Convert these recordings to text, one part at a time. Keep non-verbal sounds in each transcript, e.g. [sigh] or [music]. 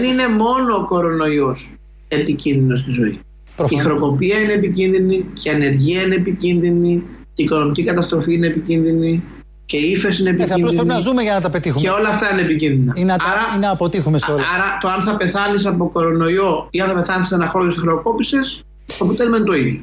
Δεν είναι μόνο ο κορονοϊός επικίνδυνο στη ζωή. Προφανώς. Η χροκοπία είναι επικίνδυνη, και η ανεργία είναι επικίνδυνη, και η οικονομική καταστροφή είναι επικίνδυνη, και η ύφεση είναι Έτσι, απλώ επικίνδυνη. πρέπει να ζούμε για να τα πετύχουμε. Και όλα αυτά είναι επικίνδυνα. Ή να, τα- ή να αποτύχουμε σε όλα. άρα το αν θα πεθάνεις από κορονοϊό ή αν θα πεθάνεις σε ένα χρόνο και χρεοκόπησε, το αποτέλεσμα είναι το ίδιο.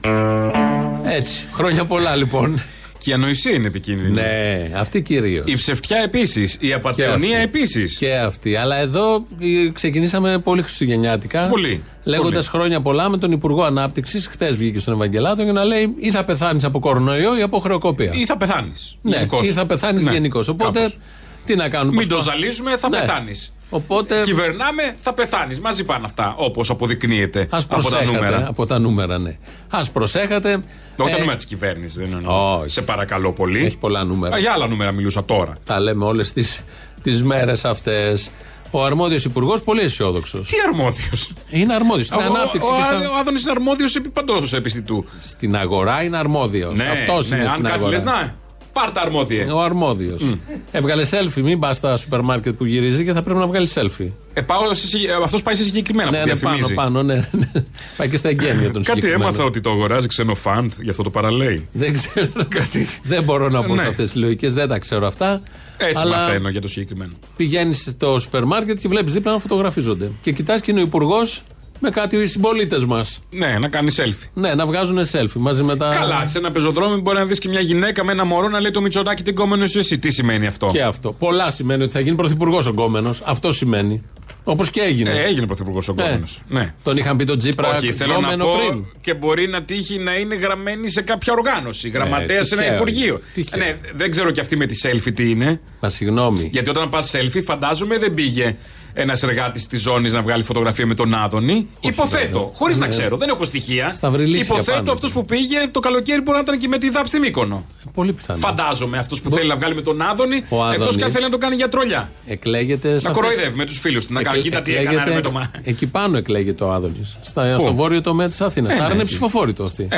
Έτσι. Χρόνια πολλά λοιπόν. Και η ανοησία είναι επικίνδυνη. ναι, αυτή κυρίως. Η ψευτιά επίσης. Η απαταιωνία επίσης. Και αυτή. Αλλά εδώ ε, ξεκινήσαμε πολύ χριστουγεννιάτικα. Πολύ. Λέγοντας Πολύ. χρόνια πολλά με τον Υπουργό Ανάπτυξης. Χθε βγήκε στον Ευαγγελάτο για να λέει ή θα πεθάνεις από κορονοϊό ή από χρεοκοπία. Ή θα πεθάνεις. ναι, ή θα πεθάνεις Ναι, γενικώς. Οπότε κάπως. τι να κάνουμε. Μην το προσπά- ζαλίζουμε, θα Ναι. πεθάνεις. Οπότε Κυβερνάμε, θα πεθάνεις. Μαζί πάνε αυτά. Όπως αποδεικνύεται ας από τα προσέχατε. νούμερα. Από τα νούμερα, ναι. Α προσέχατε. Όχι τα Ε, νούμερα της κυβέρνησης, δεν εννοώ. Όχι. Σε παρακαλώ πολύ. Έχει πολλά νούμερα. Α, Για άλλα νούμερα μιλούσα τώρα. Τα λέμε όλες τις τις μέρες αυτές. Ο αρμόδιος υπουργός πολύ αισιόδοξος. Τι αρμόδιος; Είναι αρμόδιος στην ανάπτυξη Ο, και ο, στα... ο Άδωνης είναι αρμόδιος επί παντός επιστητού. στην αγορά είναι αρμόδιος. Ναι, Αυτός ναι, είναι αν στην κάτι αγορά. λες, να, πάρτα αρμόδιε. Ο αρμόδιος. Έβγαλε selfie, μην πας στα σούπερ μάρκετ που γυρίζει και θα πρέπει να βγάλεις selfie. Ε, πάω σε, συγκε- ε, αυτός πάει σε συγκεκριμένα ναι, που ναι, πάνω, διαφημίζει. πάνω, ναι. Πάει και στα εγγένεια των [laughs] Κάτι συγκεκριμένων. έμαθα ότι το αγοράζει ξένο φαντ, γι' αυτό το παραλέει. Δεν ξέρω. [laughs] δεν μπορώ να πω Ναι. σε αυτές τις λογικές, δεν τα ξέρω αυτά. Έτσι αλλά μαθαίνω για το συγκεκριμένο. Πηγαίνεις στο σούπερ μάρκετ και βλέπεις δίπλα να φωτογραφίζονται. Και κοιτάς και είναι ο υπουργός με κάτι συμπολίτες μας. Ναι, να κάνει selfie. Ναι, να βγάζουν selfie μαζί με τα. Καλά, σε ένα πεζοδρόμιο μπορεί να δεις και μια γυναίκα με ένα μωρό να λέει το Μητσοτάκι την κόμενος είσαι εσύ. Τι σημαίνει αυτό; Και αυτό. Πολλά σημαίνει ότι θα γίνει πρωθυπουργός ο γκόμενο. Αυτό σημαίνει. Όπως και έγινε. Ε, έγινε πρωθυπουργός ο κόμενος. Ναι. Τον είχαν πει τον Τζίπρα Όχι, θέλω να γκόμενο πω πριν. και μπορεί να τύχει να είναι γραμμένη σε κάποια οργάνωση. Γραμματέας σε ένα τυχαίο υπουργείο. είναι. Τυχαίο. Ναι, δεν ξέρω και αυτή με τη selfie τι είναι. Μα συγγνώμη. Γιατί όταν πας selfie, φαντάζομαι δεν πήγε ένας εργάτης της ζώνης να βγάλει φωτογραφία με τον Άδωνη. Υποθέτω, χωρίς να ξέρω, δεν έχω στοιχεία. Σταυριλίσια Υποθέτω πάνω. αυτός που πήγε το καλοκαίρι μπορεί να ήταν και με τη ΔΑΠ στη Μύκονο. Πολύ πιθανό. Φαντάζομαι αυτός που θέλει να βγάλει με τον Άδωνη, Ο εκτός και αν Άδωνης. θέλει να το κάνει για τρολιά. Εκλέγεται. σε Να αυτές- κοροϊδεύει με τους φίλους του. Να κάνει, Εκλε- κοίτα τι εκλέγεται- έκανε με το μα. Εκεί πάνω εκλέγεται ο Άδωνης. Πού; Στο βόρειο τομέα της Αθήνας. Ε, Άρα ναι, είναι εκεί. ψηφοφόροι το αυτοί. Ε.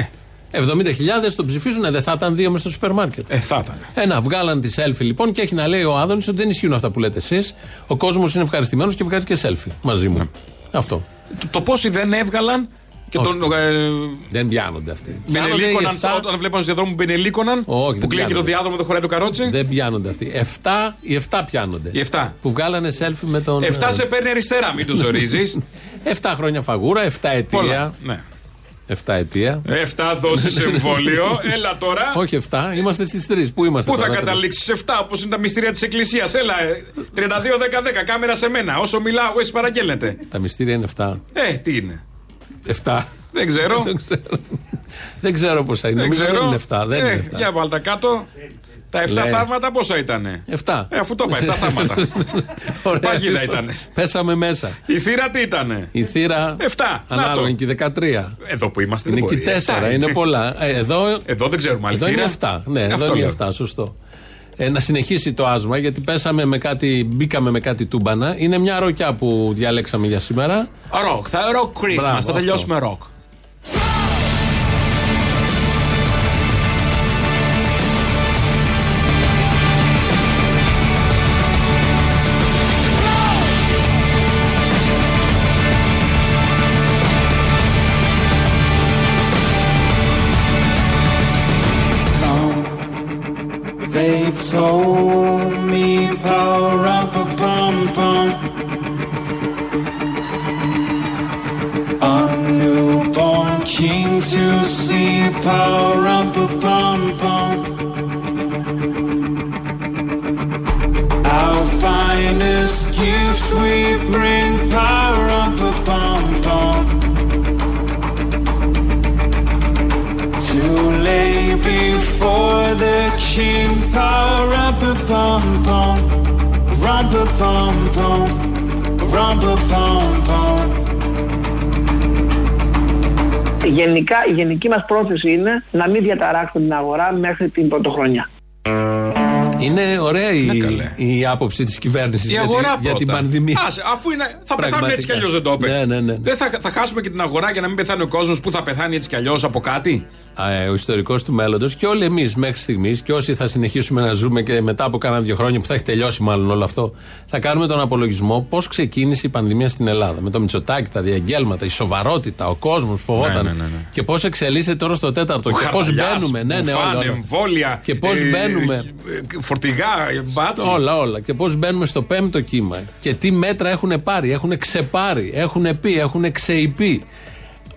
70.000 τον ψηφίζουν, ε, δεν θα ήταν δύο μες στο σούπερ μάρκετ. Ε, θα ήταν. Ένα, βγάλαν τη selfie λοιπόν και έχει να λέει ο Άδωνης ότι δεν ισχύουν αυτά που λέτε εσείς. Ο κόσμος είναι ευχαριστημένος και βγάζει και selfie μαζί μου. Αυτό. Το, το πόσοι δεν έβγαλαν και Όχι. τον. Ε, Δεν πιάνονται αυτοί. Πιάνονται οι Μπενελίκοναν, εφτά- όταν βλέπαν στου διαδρόμου Μπενελίκοναν, Όχι, που δεν κλείνει και το πιάνονται. διάδρομο δεν χωράει το καρότσι. Δεν πιάνονται αυτοί. Εφτά, οι 7 πιάνονται. Οι 7. Που βγάλανε selfie με τον. Εφτά σε παίρνει αριστερά, μην το ζορίζει. 7 χρόνια φαγούρα, 7 αιτία. Πολλά. Ναι. 7 αιτία. Εφτά δόσεις εμβόλιο. [laughs] Έλα τώρα. Όχι 7, είμαστε στις 3. Πού είμαστε Πού θα τώρα, καταλήξεις; 7 όπως είναι τα μυστήρια της Εκκλησίας. Έλα, ε, 32-10-10, κάμερα σε μένα. Όσο μιλάω, εγώ εσύ παραγγέλνετε. Τα μυστήρια είναι 7. Ε, τι είναι; 7. Δεν ξέρω. [laughs] Δεν ξέρω. δεν ξέρω πόσα είναι. Δεν Νομίζω ξέρω. Δεν είναι 7. Δεν Ε, είναι 7. Για βάλ τα κάτω. Τα 7 Λέει. θαύματα πόσα ήτανε; 7. Ε, αφού το είπα, 7 θαύματα. [laughs] Ωραία. Παγίδα ήτανε. Πέσαμε μέσα. Η θύρα τι ήτανε; Η θύρα. Εφτά. Να Ανάλογα το. είναι και η 13. Εδώ που είμαστε Είναι δεν και η μπορεί. 4. Εφτά Είναι πολλά. Ε, Εδώ, Εδώ δεν ξέρουμε άλλη εδώ θύρα. είναι 7. Ναι, Ε, εδώ αυτό είναι λέω. 7. Σωστό. Ε, να συνεχίσει το άσμα γιατί πέσαμε με κάτι, μπήκαμε με κάτι τούμπανα. Είναι μια ροκιά που διαλέξαμε για σήμερα. Ροκ, θα ροκ Christmas, Μπράβο, θα τελειώσουμε ροκ. Η γενική μας πρόθεση είναι να μην διαταράξουμε την αγορά μέχρι την πρωτοχρονιά. Είναι ωραία η, Ναι, καλέ. η άποψη της κυβέρνησης Η για, αγορά τη- για την πρώτα. πανδημία. Άσε, αφού είναι, θα πεθάνουν Πραγματικά. έτσι κι αλλιώς, δεν το είπε. Ναι, ναι, ναι. Δεν θα, θα χάσουμε και την αγορά για να μην πεθάνει ο κόσμος που θα πεθάνει έτσι κι αλλιώς από κάτι. Α, ε, ο ιστορικός του μέλλοντος και όλοι εμείς μέχρι στιγμής και όσοι θα συνεχίσουμε να ζούμε και μετά από κάνα δύο χρόνια που θα έχει τελειώσει μάλλον όλο αυτό, θα κάνουμε τον απολογισμό πώς ξεκίνησε η πανδημία στην Ελλάδα. Με το Μητσοτάκι, τα διαγγέλματα, η σοβαρότητα, ο κόσμος φοβόταν. Ναι, ναι, ναι, ναι. Και πώς εξελίσσεται τώρα στο τέταρτο. Ο και πώς Χαρδαλιάς, μπαίνουμε. Ναι, ναι, μπουφάν, όλα, όλα. εμβόλια. Και πώς ε, μπαίνουμε. ε, Φορτηγά, ε, μπάτσι. Όλα, όλα. Και πώς μπαίνουμε στο πέμπτο κύμα. Και τι μέτρα έχουν πάρει, έχουν ξεπάρει, έχουν πει, έχουν ξεϊπεί.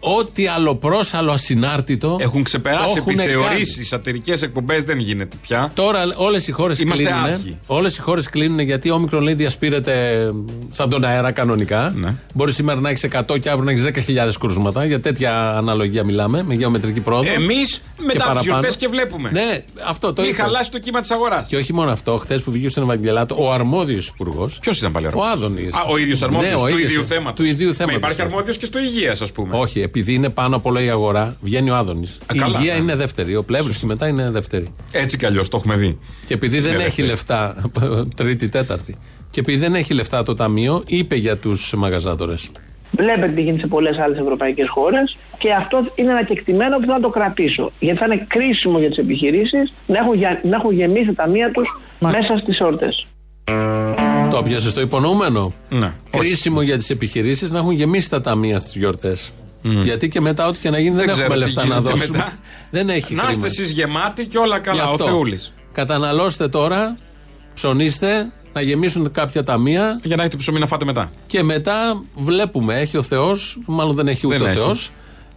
Ό,τι άλλο πρόσαλο ασυνάρτητο. Έχουν ξεπεράσει το έχουν επιθεωρήσεις. Σατυρικές εκπομπές δεν γίνεται πια. Τώρα όλες οι χώρες Είμαστε κλείνουν. άδειοι. Όλες οι χώρες κλείνουν γιατί ο όμικρον λέει διασπείρεται σαν τον αέρα κανονικά. Ναι. Μπορεί σήμερα να έχεις 100 και αύριο να έχεις 10.000 κρούσματα. Για τέτοια αναλογία μιλάμε, με γεωμετρική πρόοδο. Εμείς Και μετά τι παραπάνω. γιορτέ και βλέπουμε. Ναι, αυτό το Μην είπε. χαλάσει το κύμα της αγοράς. Και όχι μόνο αυτό, χθες που βγήκε στον Ευαγγελάτο, ο αρμόδιος υπουργό. Ποιος ήταν πάλι Ο αρμόδιος; Άδωνης. Α, ο ίδιος αρμόδιος. του ίδιου θέματος. Του ίδιου θέματος. υπάρχει αρμόδιος και στο υγείας, ας πούμε. Όχι, επειδή είναι πάνω από όλα η αγορά, βγαίνει ο Άδωνης. Η καλά, υγεία ναι. είναι δεύτερη. Ο Πλεύρη και μετά είναι δεύτερη. Έτσι κι αλλιώς το έχουμε δει. Και επειδή δεν Είναι έχει δεύτερη. λεφτά, [laughs] τρίτη, τέταρτη. Και επειδή δεν έχει λεφτά το ταμείο, είπε για τους μαγαζάτορες. Βλέπετε τι γίνεται σε πολλές άλλες ευρωπαϊκές χώρες και αυτό είναι ένα κεκτημένο που θα το κρατήσω. Γιατί θα είναι κρίσιμο για τις επιχειρήσεις να έχουν, για- να έχουν γεμίσει τα ταμεία τους μέσα στις όρτες. Το πιάσε στο υπονοούμενο; Ναι. Κρίσιμο για τις επιχειρήσεις να έχουν γεμίσει τα ταμεία στις γιορτές. Γιατί και μετά, ό,τι και να γίνει, δεν, Δεν έχουμε ξέρω τι λεφτά να γίνεται δώσουμε. μετά. Δεν έχει Να είστε χρήμα. εσείς γεμάτοι και όλα Γι' καλά. Ο αυτό. Θεούλης. Καταναλώστε τώρα, ψωνίστε, να γεμίσουν κάποια ταμεία Για να έχετε ψωμί να φάτε μετά. και μετά βλέπουμε. Έχει ο Θεός, μάλλον δεν έχει ούτε Δεν ο έχει. Θεός.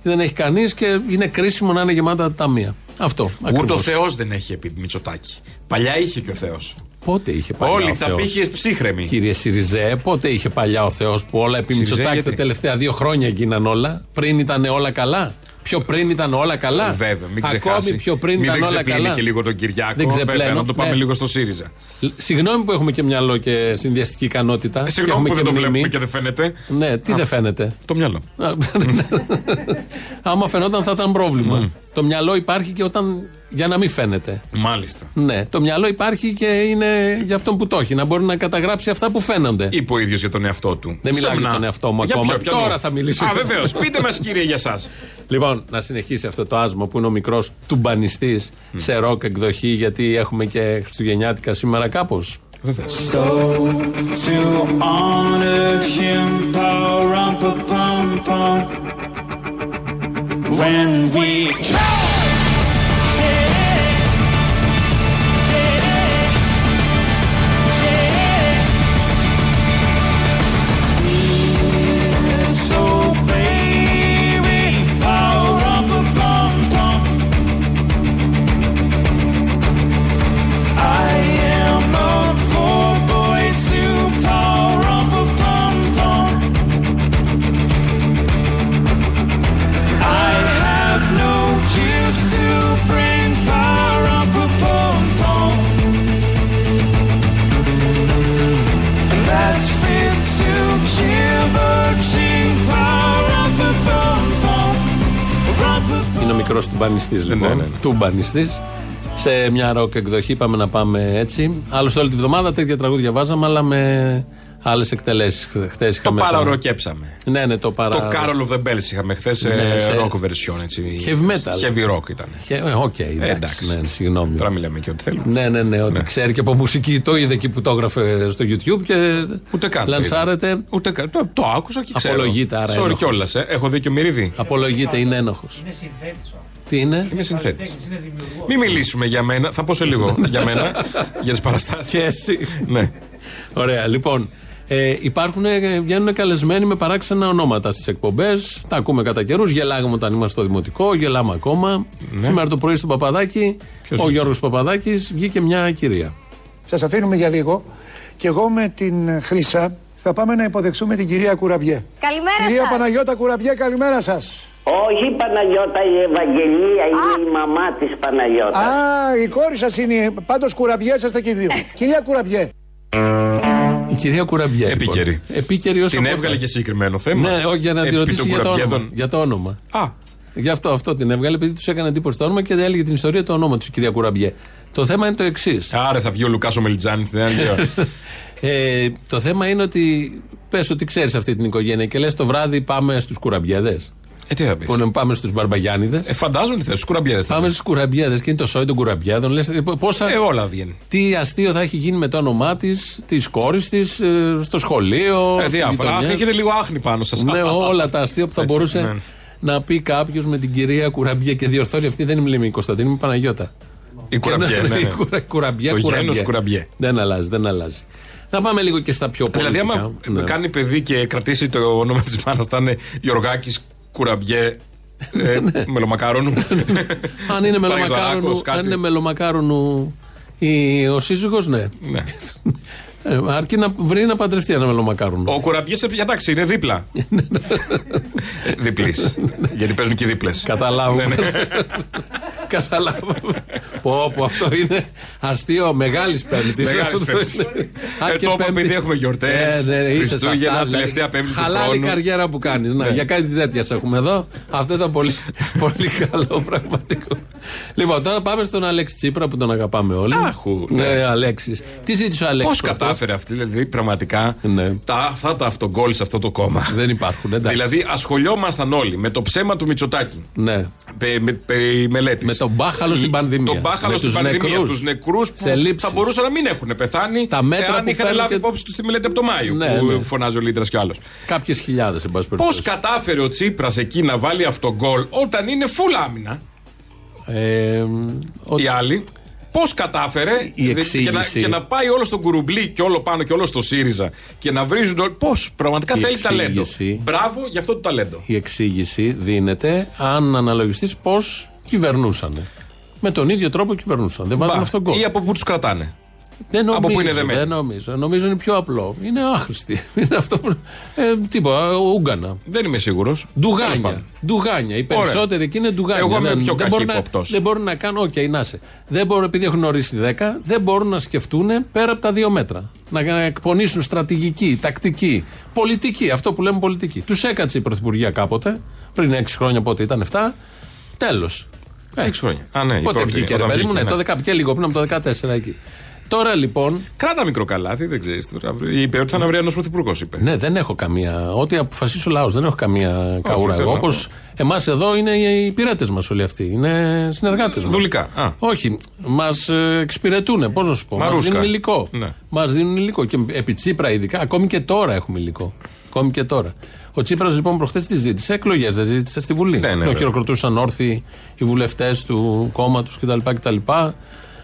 Δεν έχει κανείς και είναι κρίσιμο να είναι γεμάτα τα ταμεία. Αυτό. Ούτε ο ακριβώς. Θεός δεν έχει επί Μητσοτάκη. Παλιά είχε και ο Θεός. Πότε είχε παλιά. Όλοι ο τα Θεός; πήγες ψύχρεμοι. Κύριε Σιριζέ, πότε είχε παλιά ο Θεός που όλα επί Σιριζέ, Μητσοτάκη γιατί; τα τελευταία δύο χρόνια γίναν όλα. Πριν ήταν όλα καλά; Πιο πριν ήταν όλα καλά. Βέβαια, μην Ακόμη ξεχάσει. πιο πριν μην ήταν δεν όλα ξεπλύνει καλά. και λίγο τον Κυριάκο. Δεν Βέβαια, ξεπλένω, να το πάμε ναι. λίγο στο ΣΥΡΙΖΑ. Συγγνώμη που έχουμε και μυαλό και συνδυαστική ικανότητα. Ε, και Συγγνώμη έχουμε που δεν και το μνήμη. βλέπουμε και δεν φαίνεται. Ναι, τι δεν φαίνεται. Το μυαλό. Α, [laughs] Άμα φαινόταν θα ήταν πρόβλημα. Το μυαλό υπάρχει και όταν. Για να μην φαίνεται. Μάλιστα. Ναι, το μυαλό υπάρχει και είναι για αυτόν που το έχει. Να μπορεί να καταγράψει αυτά που φαίνονται. Είπε ο ίδιος για τον εαυτό του. Δεν μιλάω Σεμνά. για τον εαυτό μου Για ακόμα. ποιο, ποιον Τώρα νου; θα μιλήσω Α, για τον βεβαίως. εαυτό. Πείτε μας, κύριε, για εσά. Λοιπόν, να συνεχίσει αυτό το άσμα που είναι ο μικρός τουμπανιστής σε ροκ εκδοχή, γιατί έχουμε και Χριστουγεννιάτικα σήμερα κάπως. So to honor him, pa-rum-pa-pum-pum. When we So Rum-pa-pum. Είναι ο μικρός τουμπανιστής, λοιπόν. ναι, ναι. Τουμπανιστής. Σε μια ροκ εκδοχή, πάμε να πάμε έτσι. Άλλωστε, όλη τη βδομάδα τέτοια τραγούδια βάζαμε, αλλά με άλλες εκτελέσεις. Χθες Το είχαμε. τα- παραροκέψαμε. Ναι, ναι, το παρα. Το Carol of the Bells είχαμε χθες Ναι, σε- rock version. Έτσι. Heavy metal. Heavy rock ήταν. Χε- ε, Οκ, εντάξει, εντάξει. ναι, συγγνώμη. Τώρα μιλάμε και ό,τι θέλουμε. Ναι, ναι, ναι, ότι ξέρει και από μουσική. Το είδε εκεί που το έγραφε στο YouTube και Ούτε καν. το λανσάρετε. είδα. Ούτε καν. Το, το άκουσα και ξέρω. Απολογείται, άρα Sorry ένοχος. κιόλας. Ε. Έχω δει και μυρίδι. Απολογείται, είναι ένοχος. Τι είναι; Είμαι συνθέτης. Μην μιλήσουμε για μένα. Θα πω σε λίγο για μένα. για τις [laughs] παραστάσεις. Και εσύ. ναι. Ωραία, λοιπόν. Ε, υπάρχουν, ε, βγαίνουν καλεσμένοι με παράξενα ονόματα στις εκπομπές. Τα ακούμε κατά καιρούς. Γελάγαμε όταν είμαστε στο δημοτικό, γελάμε ακόμα. Σήμερα το πρωί στο Παπαδάκι, Ναι. Ποιος ο βγήκε; Γιώργος Παπαδάκης βγήκε μια κυρία. Σας αφήνουμε για λίγο και εγώ με την Χρύσα θα πάμε να υποδεχθούμε την κυρία Κουραμπιέ. Καλημέρα Κυρία σας. Παναγιώτα Κουραμπιέ, καλημέρα σας. Όχι η Παναγιώτα η Ευαγγελία, είναι η μαμά της Παναγιώτας. Α, η κόρη σας είναι, πάντως Κουραμπιέ είσαστε και οι δύο. [laughs] κυρία Κουραμπιέ, Η κυρία Κουραμπιέ. λοιπόν. Επίκαιρη. Επίκαιρη όσο Την ποτέ. έβγαλε και συγκεκριμένο θέμα. Ναι, όχι, για να τη Επί ρωτήσει των για το, όνομα, κουραμπιέδων. για το όνομα. Α, Γι' αυτό, αυτό την έβγαλε, επειδή τους έκανε εντύπωση το όνομα και έλεγε την ιστορία το όνομα του η κυρία Κουραμπιέ. Το θέμα είναι το εξής. Άρα θα βγει ο Λουκάς ο Μελιτζάνης στην άλλη ώρα. Ε, το θέμα είναι ότι πες ότι ξέρεις αυτή την οικογένεια και λες το βράδυ πάμε στους κουραμπιέδες. Ε, τι θα πεις. Που είναι πάμε στους μπαρμπαγιάνιδες. Ε, φαντάζομαι τι θε, στους κουραμπιέδες. Πάμε στους κουραμπιέδες και είναι το σόι των κουραμπιέδων. Λες, ε, πόσα, Ε, όλα βγαίνουν. τι αστείο θα έχει γίνει με το όνομά της, της κόρης της, στο σχολείο. Ε, στη διάφορα. γειτονιά. Αχ, έχετε λίγο άχνη πάνω σας. Ναι, [laughs] όλα τα αστεία που θα Έτσι, μπορούσε ναι. να πει κάποιος με την κυρία Κουραμπιέ και διορθώνει αυτή δεν είμαι η Κωνσταντίνη, είμαι η Παναγιώτα. Η κουραμπιέ, Και να- ναι, ναι. Κουρα- κουραμπιέ, Το κουραμπιέ. γένος κουραμπιέ. Δεν αλλάζει, δεν αλλάζει. Να πάμε λίγο και στα πιο πολιτικά. Δηλαδή, άμα Ναι. κάνει παιδί και κρατήσει το όνομα της μάνας, θα είναι Γιωργάκης Κουραμπιέ. ε, [laughs] μελομακάρονου. Αν είναι Παναγιωτάκος, μελομακάρονου, κάτι. αν είναι μελομακάρονου η, ο σύζυγος, ναι. Ναι. [laughs] Ε, αρκεί να βρει να παντρευτεί ένα μελομακάρονο. Ο κουραμπιές, εντάξει, είναι δίπλα. [laughs] Διπλής. Γιατί παίζουν και δίπλε. Καταλάβουμε. Ναι, ναι. [laughs] Καταλάβαμε. πω, πω, αυτό είναι αστείο μεγάλης Πέμπτης. Μεγάλης Πέμπτης. Ε, το είπα επειδή έχουμε γιορτές, ναι, είσαι σε Χριστούγεννα, αυτά, δηλαδή, τελευταία Πέμπτη του Χαλάει η χρόνου. καριέρα που κάνεις. Να, για κάτι τέτοιας σε έχουμε εδώ. Αυτό ήταν πολύ, [laughs] πολύ καλό πραγματικό. Λοιπόν, τώρα πάμε στον Αλέξη Τσίπρα που τον αγαπάμε όλοι. Άχου, ναι. ναι. Αλέξης. Τι ζήτησε ο Αλέξης. Πώς κατάφερε αυτή, δηλαδή πραγματικά Ναι. τα, αυτά τα αυτογκόλ σε αυτό το κόμμα. Δεν υπάρχουν, εντάξει. Δηλαδή, ασχολιόμασταν όλοι με το ψέμα του Μητσοτάκη. Ναι. Πε- με, περί μελέτης. Με τον μπάχαλο στην πανδημία. Τον μπάχαλο Με στην τους πανδημία. νεκρούς. Τους νεκρούς Σε που λήψεις. θα μπορούσαν να μην έχουν πεθάνει. Τα μέτρα εάν που είχαν παίρνουν λάβει και- υπόψη τους τη μελέτη από το Μάιο. Ναι, που ναι. φωνάζει ο Λίτρας κι άλλος. Κάποιες χιλιάδες, εν πάση Πώς περιπτώσει. κατάφερε ο Τσίπρας εκεί να βάλει αυτογκόλ όταν είναι full άμυνα; Ε, ο- Οι άλλοι. Πώς κατάφερε Η και, να, εξήγηση. και να πάει όλο στον κουρουμπλί και όλο πάνω και όλο στο ΣΥΡΙΖΑ και να βρίζουν. Πώς πραγματικά Η θέλει ταλέντο. εξήγηση. Μπράβο για αυτό το ταλέντο. η εξήγηση δίνεται αν αναλογιστείς πώς κυβερνούσαν. Με τον ίδιο τρόπο κυβερνούσαν. Δεν βάζουν Μπα. αυτόν τον Ή κόμμα. από πού τους κρατάνε. Δεν νομίζω, από πού είναι δεμένοι. δεν νομίζω. Νομίζω είναι πιο απλό. Είναι άχρηστη. [laughs] Είναι αυτό που. Ε, τίποτα, Ούγκανα. Δεν είμαι σίγουρος. Τέλος Ντουγάνια. πάντων. Ντουγάνια. Οι Ωραία. περισσότεροι εκεί είναι ντουγάνια. Εγώ είμαι δεν, πιο δεν, μπορούν να, καχύποπτος. δεν μπορούν να κάνουν. Οκ, να είσαι. Δεν μπορούν, επειδή έχουν ορίσει 10, δεν μπορούν να σκεφτούν πέρα από τα δύο μέτρα. Να εκπονήσουν στρατηγική, τακτική, πολιτική. Αυτό που λέμε πολιτική. Τους έκατσε η Πρωθυπουργία κάποτε, πριν 6 χρόνια πότε ήταν 7. Τέλος. Έξι χρόνια. Α, ναι, η Πότε πρώτη, βγήκε, ρε όταν παιδί μου, βγήκε, ναι, ναι. το 10, και λίγο πριν από το 14 εκεί. Τώρα λοιπόν, Κράτα μικρό καλάθι, δεν ξέρεις τώρα. Είπε ότι θα είναι αυριανός πρωθυπουργός, είπε. ναι, δεν έχω καμία. Ό,τι αποφασίσει ο λαό, δεν έχω καμία καούρα. θέλω Εγώ, να όπως πω. εμάς εδώ είναι οι υπηρέτες μας όλοι αυτοί. Είναι συνεργάτες μας. Δουλικά. Α. Όχι, μας εξυπηρετούν. Πώς να σου πω. Μας Μαρούσκα. δίνουν υλικό. Ναι. Μας δίνουν υλικό. Και επί Τσίπρα, ειδικά, ακόμη και τώρα έχουμε υλικό. Ακόμη και τώρα. Ο Τσίπρας λοιπόν προχθές τις ζήτησε. Εκλογές δεν ζήτησε στη Βουλή. Ναι, ναι, το βέβαια. χειροκροτούσαν όρθιοι οι βουλευτές του κόμματος κτλ, κτλ.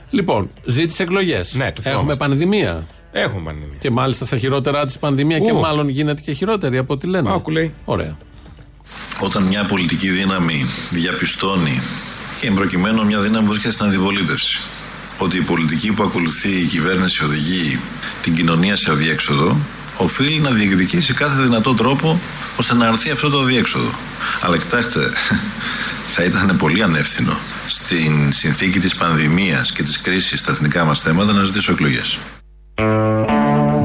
Λοιπόν, ζήτησε εκλογές. Ναι, το θυμόμαστε. Έχουμε πανδημία. Έχουμε πανδημία. Και μάλιστα στα χειρότερά της πανδημία και Ου. μάλλον γίνεται και χειρότερη από ό,τι λένε. Άκου, λέει. Ωραία. Όταν μια πολιτική δύναμη διαπιστώνει και εμπροκειμένου μια δύναμη που βρίσκεται στην αντιπολίτευση ότι η πολιτική που ακολουθεί η κυβέρνηση οδηγεί την κοινωνία σε αδιέξοδο, οφείλει να διεκδικήσει κάθε δυνατό τρόπο ώστε να αρθεί αυτό το αδιέξοδο. Αλλά κοιτάξτε, [laughs] θα ήταν πολύ ανεύθυνο στην συνθήκη της πανδημίας και της κρίσης στα εθνικά μας θέματα να ζητήσω εκλογές.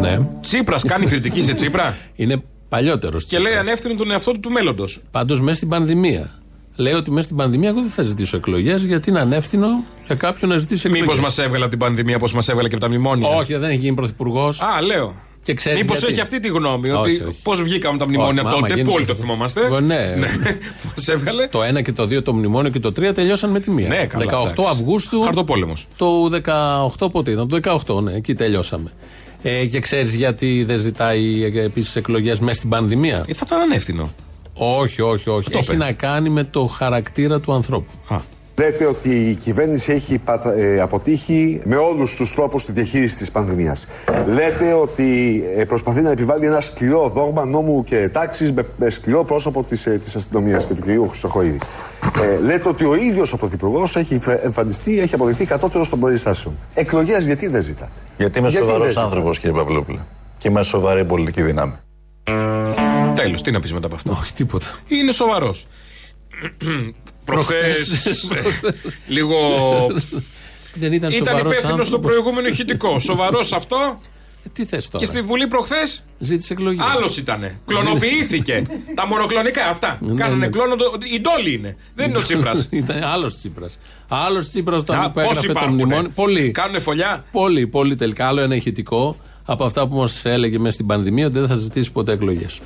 Ναι. Τσίπρας κάνει κριτική σε Τσίπρα; Είναι παλιότερος. και λέει ανεύθυνο τον εαυτό του του μέλλοντος. Πάντως μέσα στην πανδημία. Λέει ότι μέσα στην πανδημία εγώ δεν θα ζητήσω εκλογές γιατί είναι ανεύθυνο για κάποιον να ζητήσει εκλογές. Μήπως μας έβγαλε από την πανδημία όπως μας έβγαλε και από τα μνημόνια. Όχι, δεν έχει γίνει πρωθυπουργός. Α, λέω. Και ξέρεις Μήπως γιατί. έχει αυτή τη γνώμη, Όχι, ότι όχι. πώς βγήκαμε από τα μνημόνια Όχι, μα άμα τότε, γίνει που όλοι το πρωθυπουργός. θυμόμαστε. Ναι. [laughs] Μα έβγαλε. Το 1 και το 2, το μνημόνιο και το 3 τελειώσαν με τη μία. Ναι, καλά, 18 εντάξει. Αυγούστου. Χαρτοπόλεμος. Το 18 πότε ήταν, το 18, ναι, εκεί τελειώσαμε. Ε, και ξέρεις γιατί δεν ζητάει επίσης εκλογές μέσα στην πανδημία; Ε, θα ήταν ανεύθυνο. όχι, όχι, όχι. Το Έχει είπε. να κάνει με το χαρακτήρα του ανθρώπου. Α. Λέτε ότι η κυβέρνηση έχει πατα- ε, αποτύχει με όλους τους τρόπους τη διαχείριση της πανδημίας. Λέτε ότι ε, προσπαθεί να επιβάλλει ένα σκληρό δόγμα νόμου και τάξης με, με σκληρό πρόσωπο της, ε, της αστυνομίας και του κυρίου Χρυσοχοίδη. Ε, λέτε ότι ο ίδιος ο Πρωθυπουργός έχει φε- εμφανιστεί, έχει αποδειχθεί κατώτερος των περιστάσεων. Εκλογές γιατί δεν ζητάτε; Γιατί είμαι Γιατί σοβαρός δεν ζητάτε; άνθρωπος, κύριε Παυλόπουλε. Και είμαι σοβαρή πολιτική δύναμη. Τέλος, τι να πεις μετά από αυτό; Όχι, τίποτα. Είναι σοβαρός. Προχθές. λίγο. Δεν ήταν, Ήταν σοβαρός υπεύθυνος στο άνθρωπος. προηγούμενο ηχητικό. Σοβαρός αυτό; Ε, τι θες τώρα; Και στη Βουλή προχθές; Ζήτησε εκλογή. άλλος ήτανε. Κλωνοποιήθηκε. [laughs] Τα μονοκλονικά αυτά. Ναι, Κάνανε ναι. κλόνο. το- Η Ντόλη είναι. Δεν είναι ο Τσίπρας. [laughs] Ήταν άλλος Τσίπρας. Άλλος Τσίπρας όταν Α, που έγραφε πόσοι το υπάρχουνε; μνημόνιο. Πολύ. Κάνουνε φωλιά; Πολύ, πολύ τελικά. Άλλο ένα ηχητικό από αυτά που μας έλεγε μέσα στην πανδημία ότι δεν θα ζητήσει ποτέ εκλογές.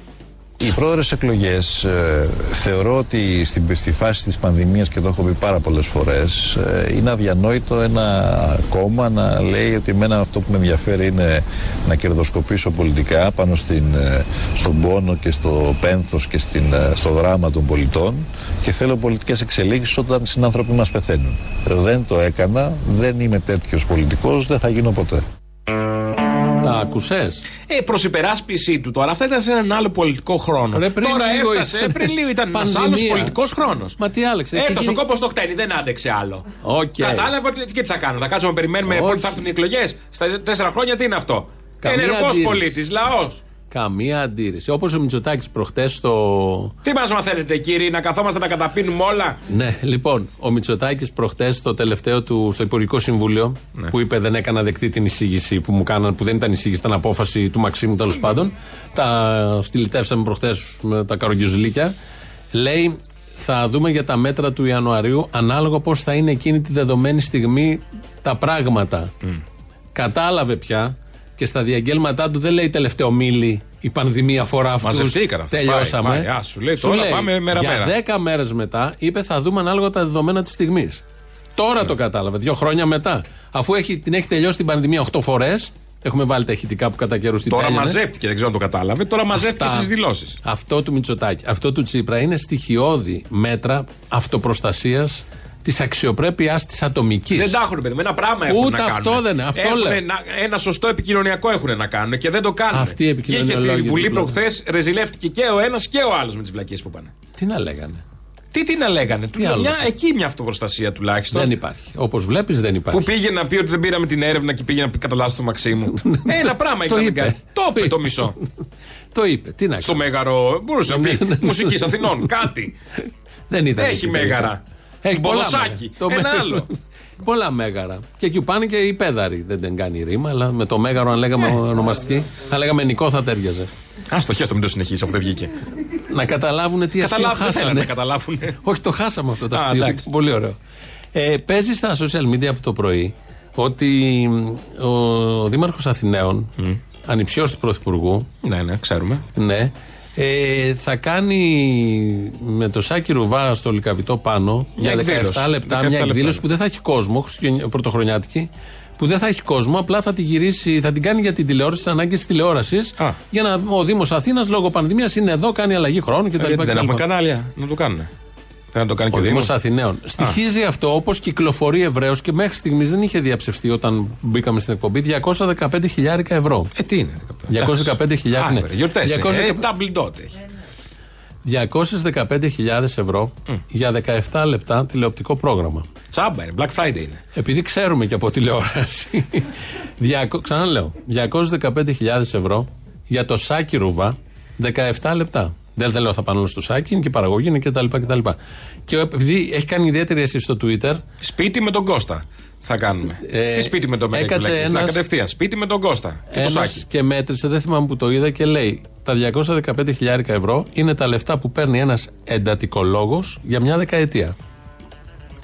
Οι πρόεδρες εκλογές ε, θεωρώ ότι στην, στη φάση της πανδημίας και το έχω πει πάρα πολλές φορές ε, είναι αδιανόητο ένα κόμμα να λέει ότι εμένα αυτό που με ενδιαφέρει είναι να κερδοσκοπήσω πολιτικά πάνω στην, ε, στον πόνο και στο πένθος και στην, ε, στο δράμα των πολιτών και θέλω πολιτικές εξελίξεις όταν οι συνάνθρωποι μας πεθαίνουν. Δεν το έκανα, δεν είμαι τέτοιος πολιτικός, δεν θα γίνω ποτέ. Τα άκουσες. Ε, προς υπεράσπιση του τώρα. Αυτά ήταν σε έναν άλλο πολιτικό χρόνο. Ρε, πριν τώρα λίγο έφτασε. ήταν. πριν λίγο ήταν ένας Πανδημία. άλλο πολιτικός χρόνος. Μα τι άλλαξε. έχει Έφτασε ο γίνει- κόμπος στο χτένι, δεν άντεξε άλλο. Οκ. Κατάλαβα ότι και τι θα κάνω. Θα κάτσουμε να περιμένουμε Όχι. πότε θα έρθουν οι εκλογές. Στα τέσσερα χρόνια τι είναι αυτό; Καμία Ενεργός αντίρρηση. πολίτης, λαός. Καμία αντίρρηση. Όπως ο Μητσοτάκης προχτές στο. Τι μα μαθαίνετε, κύριοι, να καθόμαστε να καταπίνουμε όλα; Ναι, λοιπόν, ο Μητσοτάκης προχτές στο τελευταίο του στο Υπουργικό Συμβούλιο Ναι. που είπε δεν έκανα δεκτή την εισήγηση που μου κάναν, που δεν ήταν εισήγηση, ήταν απόφαση του Μαξίμου τέλος πάντων. Τα στυλιτεύσαμε προχτές με τα καρογκιουζλίκια. Λέει θα δούμε για τα μέτρα του Ιανουαρίου ανάλογα πώς θα είναι εκείνη τη δεδομένη στιγμή τα πράγματα. Κατάλαβε πια και στα διαγγέλματά του δεν λέει τελευταίο μίλη η πανδημία αφορά αυτούς. Μαζευτήκαν αυτά. Τελειώσαμε. Πάει, πάει. Α, σου λέει, τώρα πάμε μέρα-μέρα. Για 10 μέρες μετά είπε θα δούμε ανάλογα τα δεδομένα της στιγμής. Τώρα το κατάλαβε, δύο χρόνια μετά. Αφού έχει, την έχει τελειώσει την πανδημία 8 φορές, έχουμε βάλει τα ηχητικά που κατά καιρούς την Τώρα τέλειωνε. μαζεύτηκε, δεν ξέρω αν το κατάλαβε. Τώρα μαζεύτηκε Αυτά- στις δηλώσεις. Αυτό του Μητσοτάκη, αυτό του Τσίπρα είναι στοιχειώδη μέτρα αυτοπροστασίας της αξιοπρέπειάς της ατομικής. Δεν τα έχουν, παιδί μου. Ένα πράγμα έχουν Ούτε να κάνουν. αυτό δεν είναι. Αυτό Έχουνε λέω. να- ένα σωστό επικοινωνιακό έχουν να κάνουν και δεν το κάνουν. Αυτοί οι Και, και επικοινωνιολόγοι στη Βουλή δίπλα. προχθές ρεζιλεύτηκε και ο ένας και ο άλλος με τις βλακίες που πάνε. Τι να λέγανε. Τι, τι να λέγανε. Τι άλλο μια, θα- εκεί μια αυτοπροστασία τουλάχιστον. Δεν υπάρχει. Όπως βλέπεις, δεν υπάρχει. Που πήγε να πει ότι δεν πήραμε την έρευνα και πήγε να πει κατά λάθος του Μαξίμου. [laughs] Ένα πράγμα έχει Το να μην είπε. κάνει. Το Το είπε είπε. το μισό. [laughs] Το είπε. Τι να Στο κάνει. μέγαρο. Μπορούσε να Ναι, πει ναι, ναι. μουσικής Αθηνών. Κάτι. Δεν ήταν Έχει εκεί τελικά. μέγαρα. Έχει πολλά Ποδοσάκι. μέγαρα. Το Ένα μέ- άλλο. Πολλά μέγαρα. Και εκεί που πάνε και οι πέδαροι. Δεν την κάνει ρήμα, αλλά με το μέγαρο, αν λέγαμε Ναι. ονομαστική, αν λέγαμε Νικό θα τέριαζε. Α το χέστο, μην το συνεχίσει αφού δεν βγήκε. Να καταλάβουν τι αστείο Καταλάβουν, δεν θέλανε χάσανε. να καταλάβουν. Όχι, το χάσαμε αυτό το Α, αστείο. εντάξει. Πολύ ωραίο. Ε, παίζεις στα social media από το πρωί ότι μ, ο Δήμαρχος Αθηναίων, ανιψιός του Πρωθυπουργού, Ναι, ναι, ξέρουμε. ναι, ε, θα κάνει με το Σάκη Ρουβά στο Λικαβιτό πάνω Μια για 17 εκδήλωση. λεπτά 17 μια λεπτά, εκδήλωση ναι. που δεν θα έχει κόσμο, χριστουγεννια- πρωτοχρονιάτικη, που δεν θα έχει κόσμο, απλά θα την γυρίσει, θα την κάνει για την τηλεόραση, τις ανάγκες της τηλεόρασης. Α. Για να ο Δήμος Αθήνας λόγω πανδημίας είναι εδώ, κάνει αλλαγή χρόνου κτλ. Ε, Γιατί δεν κτλ. έχουμε κανάλια να το κάνουν. Πρέπει να το κάνει και Ο ο Δήμος Δήμος. Αθηναίων. Στοιχίζει αυτό όπως κυκλοφορεί ευρέως και μέχρι στιγμής δεν είχε διαψευστεί όταν μπήκαμε στην εκπομπή 215 χιλιάρικα ευρώ. Ε, τι είναι. 215 χιλιάρικα. Ναι. Γιορτές. 215 Ε, double dot έχει. 215.000 ευρώ για 17 λεπτά τηλεοπτικό πρόγραμμα. Τσάμπα είναι. Black Friday είναι. Επειδή ξέρουμε και από τηλεόραση. [laughs] Διακο- Ξαναλέω. 215.000 ευρώ για το σάκι ρούβα 17 λεπτά. Δεν θέλω θα πάνε όλα στο σάκι, είναι και παραγωγή, είναι και τα λοιπά και τα λοιπά. Και ο- επειδή έχει κάνει ιδιαίτερη αίσθηση στο Twitter, Σπίτι με τον Κώστα θα κάνουμε. Ε, Τι σπίτι με τον Μέγα έκατσε Κυκλάκη. Να ένας- κατευθείαν. Σπίτι με τον Κώστα. Και το Ένας σάκι. και μέτρησε, δεν θυμάμαι που το είδα και λέει τα 215.000 ευρώ είναι τα λεφτά που παίρνει ένας εντατικολόγος για μια δεκαετία.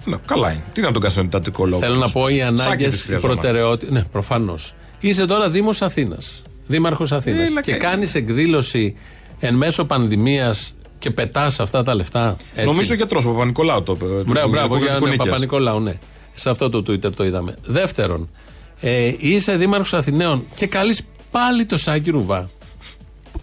Ναι, καλά είναι. Τι να τον κάνεις στον εντατικό λόγο. Θέλω να πω οι Σάκι ανάγκες, τις οι χρειαζόμαστε. προτεραιότητε. Ναι, προφανώς. Είσαι τώρα Δήμος Αθήνας. Δήμαρχος Αθήνας. Έλα και και- κάνεις εκδήλωση εν μέσω πανδημίας και πετάς αυτά τα λεφτά. Έτσι. Νομίζω ο γιατρός Παπα-Νικολάου το είπε. του Μπράβο, μπράβο, Υπουργικού για ναι, Νίκαιας. Παπα-Νικολάου, ναι. Σε αυτό το Twitter το είδαμε. Δεύτερον, ε, είσαι Δήμαρχος Αθηναίων και καλείς πάλι το Σάκη Ρουβά.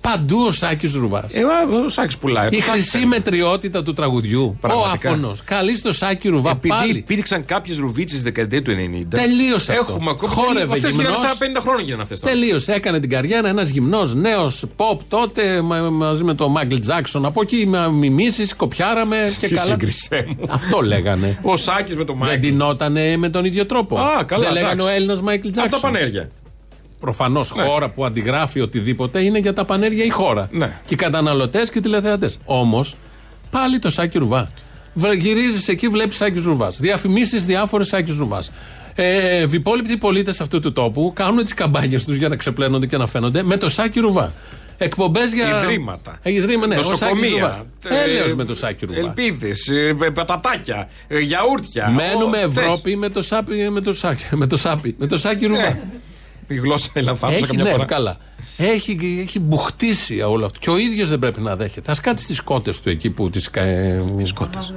Παντού ο Σάκης Ρουβάς. Ε, ο Σάκης πουλάει. Η Το Σάκης χρυσή θέλει. μετριότητα του τραγουδιού. Πραγματικά. Ο άφωνος. Καλείς το Σάκη Ρουβά Επειδή πάλι. υπήρξαν κάποιες ρουβίτσες στη δεκαετία του 90. Τελείωσε αυτό. Έχουμε ακόμα. Χόρευε Αυτές γίνανε γυμνός. σαν 50 χρόνια γίνανε αυτές τώρα. Τελείωσε. Έκανε την καριέρα ένας γυμνός νέος pop τότε μα- μαζί με τον Μάγκλ Τζάξον. Από εκεί με μιμήσεις, κοπιάραμε και Τι καλά. σύγκριση μου. Αυτό λέγανε. Ο Σάκης με τον Δεν Μάικλ. τεινότανε με τον ίδιο τρόπο. Α, καλά, Δεν λέγανε ο εντάξει. Έλληνας Μάικλ Από τα Τζάξον. πανέργεια. Προφανώς χώρα που αντιγράφει οτιδήποτε είναι για τα πανέργεια η χώρα. Ναι. Και οι καταναλωτές και οι τηλεθεατές. Όμως πάλι το Σάκη Ρουβά. Γυρίζεις εκεί, βλέπεις Σάκης Ρουβάς. Διαφημίσεις διάφορες Σάκης Ρουβάς. Ε, ευυπόλοιπτοι πολίτες αυτού του τόπου κάνουν τις καμπάνιες τους για να ξεπλένονται και να φαίνονται με το σάκι ρουβά. Εκπομπές για. Ιδρύματα. Ε, ιδρύματα, ναι. ο Σάκης Νοσοκομεία. Ρουβάς. Έλεος με το σάκι ρουβά. Ελπίδες, πατατάκια, ε, γιαούρτια. Μένουμε Ο- Ευρώπη με το, σάπι, με, το σάκι, με το σάπι. Με το σάκι ρουβά. Ε, Η γλώσσα είναι λανθάνουσα Έχει, καμιά ναι, φορά. καλά. Έχει, έχει μπουχτίσει όλο αυτό. Και ο ίδιος δεν πρέπει να δέχεται. Α κάτσει στις κότες του εκεί που τις.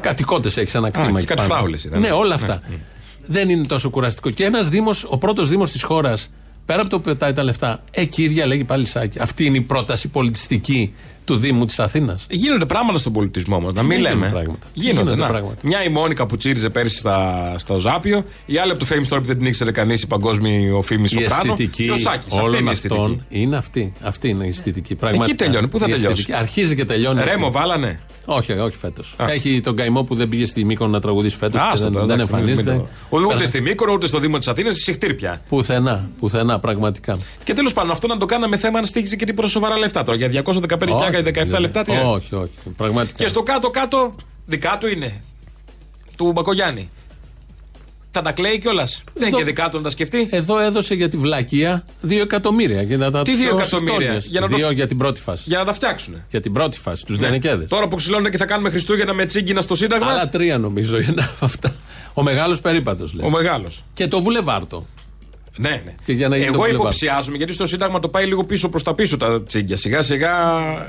Κάτι κότες έχεις σε ένα κτήμα. και εκεί κάτι πάνω. φράουλες ήταν. Ναι, όλα αυτά. Δεν είναι τόσο κουραστικό. Και ένας Δήμος, ο πρώτος Δήμος της χώρας, πέρα από το που πετάει τα λεφτά, ε, κύρια λέγει πάλι σάκι. Αυτή είναι η πρόταση πολιτιστική του Δήμου της Αθήνας. Γίνονται πράγματα στον πολιτισμό όμως, να Τι μην γίνονται λέμε. πράγματα. Τι Γίνονται, γίνονται να. πράγματα. Μια η Μόνικα που τσίριζε πέρσι στα, στο Ζάπιο, η άλλη από το Fame Story που δεν την ήξερε κανείς, η παγκόσμιο φήμη Η Σοπράνο. αισθητική Και ο Σάκης. Αυτή όλων είναι η αυτών αισθητική. είναι αυτή. Αυτή είναι η αισθητική. Πραγματικά. τελειώνει. Πού θα Η τελειώσει; αισθητική. Αρχίζει και τελειώνει. Ρέμο, εκεί. βάλανε; Όχι, όχι φέτος. Έχει τον καημό που δεν πήγε στη Μύκονο να τραγουδήσει φέτος και Άστο δεν, τώρα, δεν εντάξει, μην- εμφανίζεται. μην το- Ούτε Πέρα- στη Μύκονο, ούτε στο Δήμο της Αθήνας, στη Σιχτήρπια. Πουθενά, πουθενά, πραγματικά. Και τέλος πάντων, αυτό να το κάναμε θέμα να στήχησε και τίποτα σοβαρά λεφτά τώρα. Για 215 χιλιάρικα ή 17 λεπτά, τι είναι; Όχι, όχι. Πραγματικά. Και στο κάτω-κάτω, δικά του είναι. Του Μπακογιάννη. Θα τα κλαίει κιόλας; Δεν έχει και δικά του να τα σκεφτεί; Εδώ έδωσε για τη βλακεία 2 εκατομμύρια. Για να τα Τι δύο πιο εκατομμύρια; στόνιες. Για να το- Δύο για την πρώτη φάση. Για να τα φτιάξουν. Για την πρώτη φάση, τους Ναι. Δενεκέδε. Τώρα που ξυλώνουν και θα κάνουμε Χριστούγεννα με τσίγκινα στο Σύνταγμα. Άλλα τρία νομίζω είναι από [laughs] αυτά. Ο μεγάλος περίπατος λέει. Ο μεγάλος. Και το βουλεβάρτο. Ναι, ναι. Και για να γίνει το Εγώ βουλεβάρ. υποψιάζομαι γιατί στο Σύνταγμα το πάει λίγο πίσω προς τα πίσω τα τσίγκια. Σιγά σιγά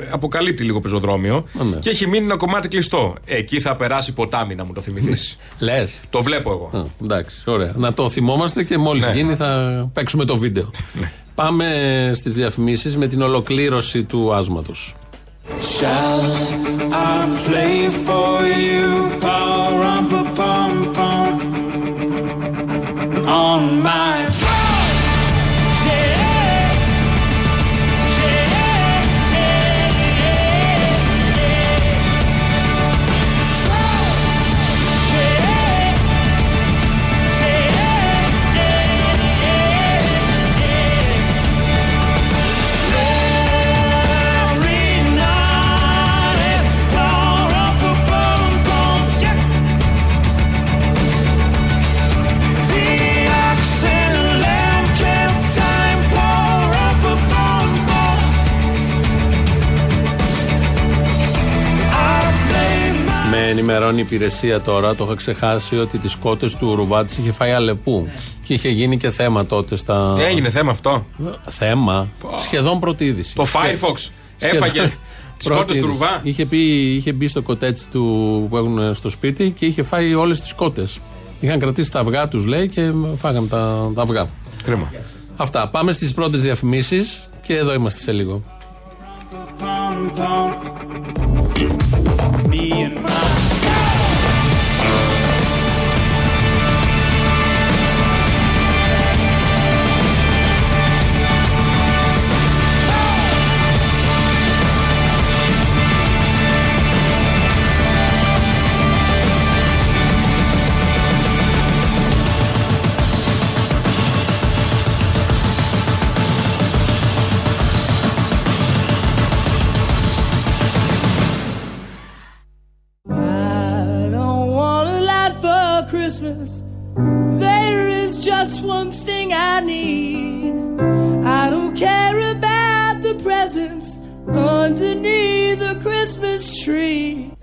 αποκαλύπτει λίγο πεζοδρόμιο ναι. και έχει μείνει ένα κομμάτι κλειστό. Εκεί θα περάσει ποτάμι να μου το θυμηθείς. Λες. το βλέπω εγώ. Α, εντάξει, ωραία. Να το θυμόμαστε και μόλις Ναι. γίνει θα παίξουμε το βίντεο. [laughs] Πάμε στις διαφημίσεις με την ολοκλήρωση του άσματος. Shall I play for you, pa-rum-pa-pum-pum, on my ενημερώνει η υπηρεσία τώρα, το είχα ξεχάσει, ότι τις κότες του Ρουβά τις είχε φάει αλεπού. Και είχε γίνει και θέμα τότε στα. Έγινε θέμα αυτό; Θέμα. Σχεδόν πρώτη είδηση. Το Σχε- Firefox σχεδόν έφαγε τις πρώτη κότες του είδηση. Ρουβά; Είχε, πει, είχε μπει στο κοτέτσι του που έχουν στο σπίτι και είχε φάει όλες τις κότες. Είχαν κρατήσει τα αυγά τους, λέει, και φάγαμε τα, τα αυγά. Κρίμα. Αυτά. Πάμε στις πρώτες διαφημίσεις και εδώ είμαστε σε λίγο. pum-pum. Me and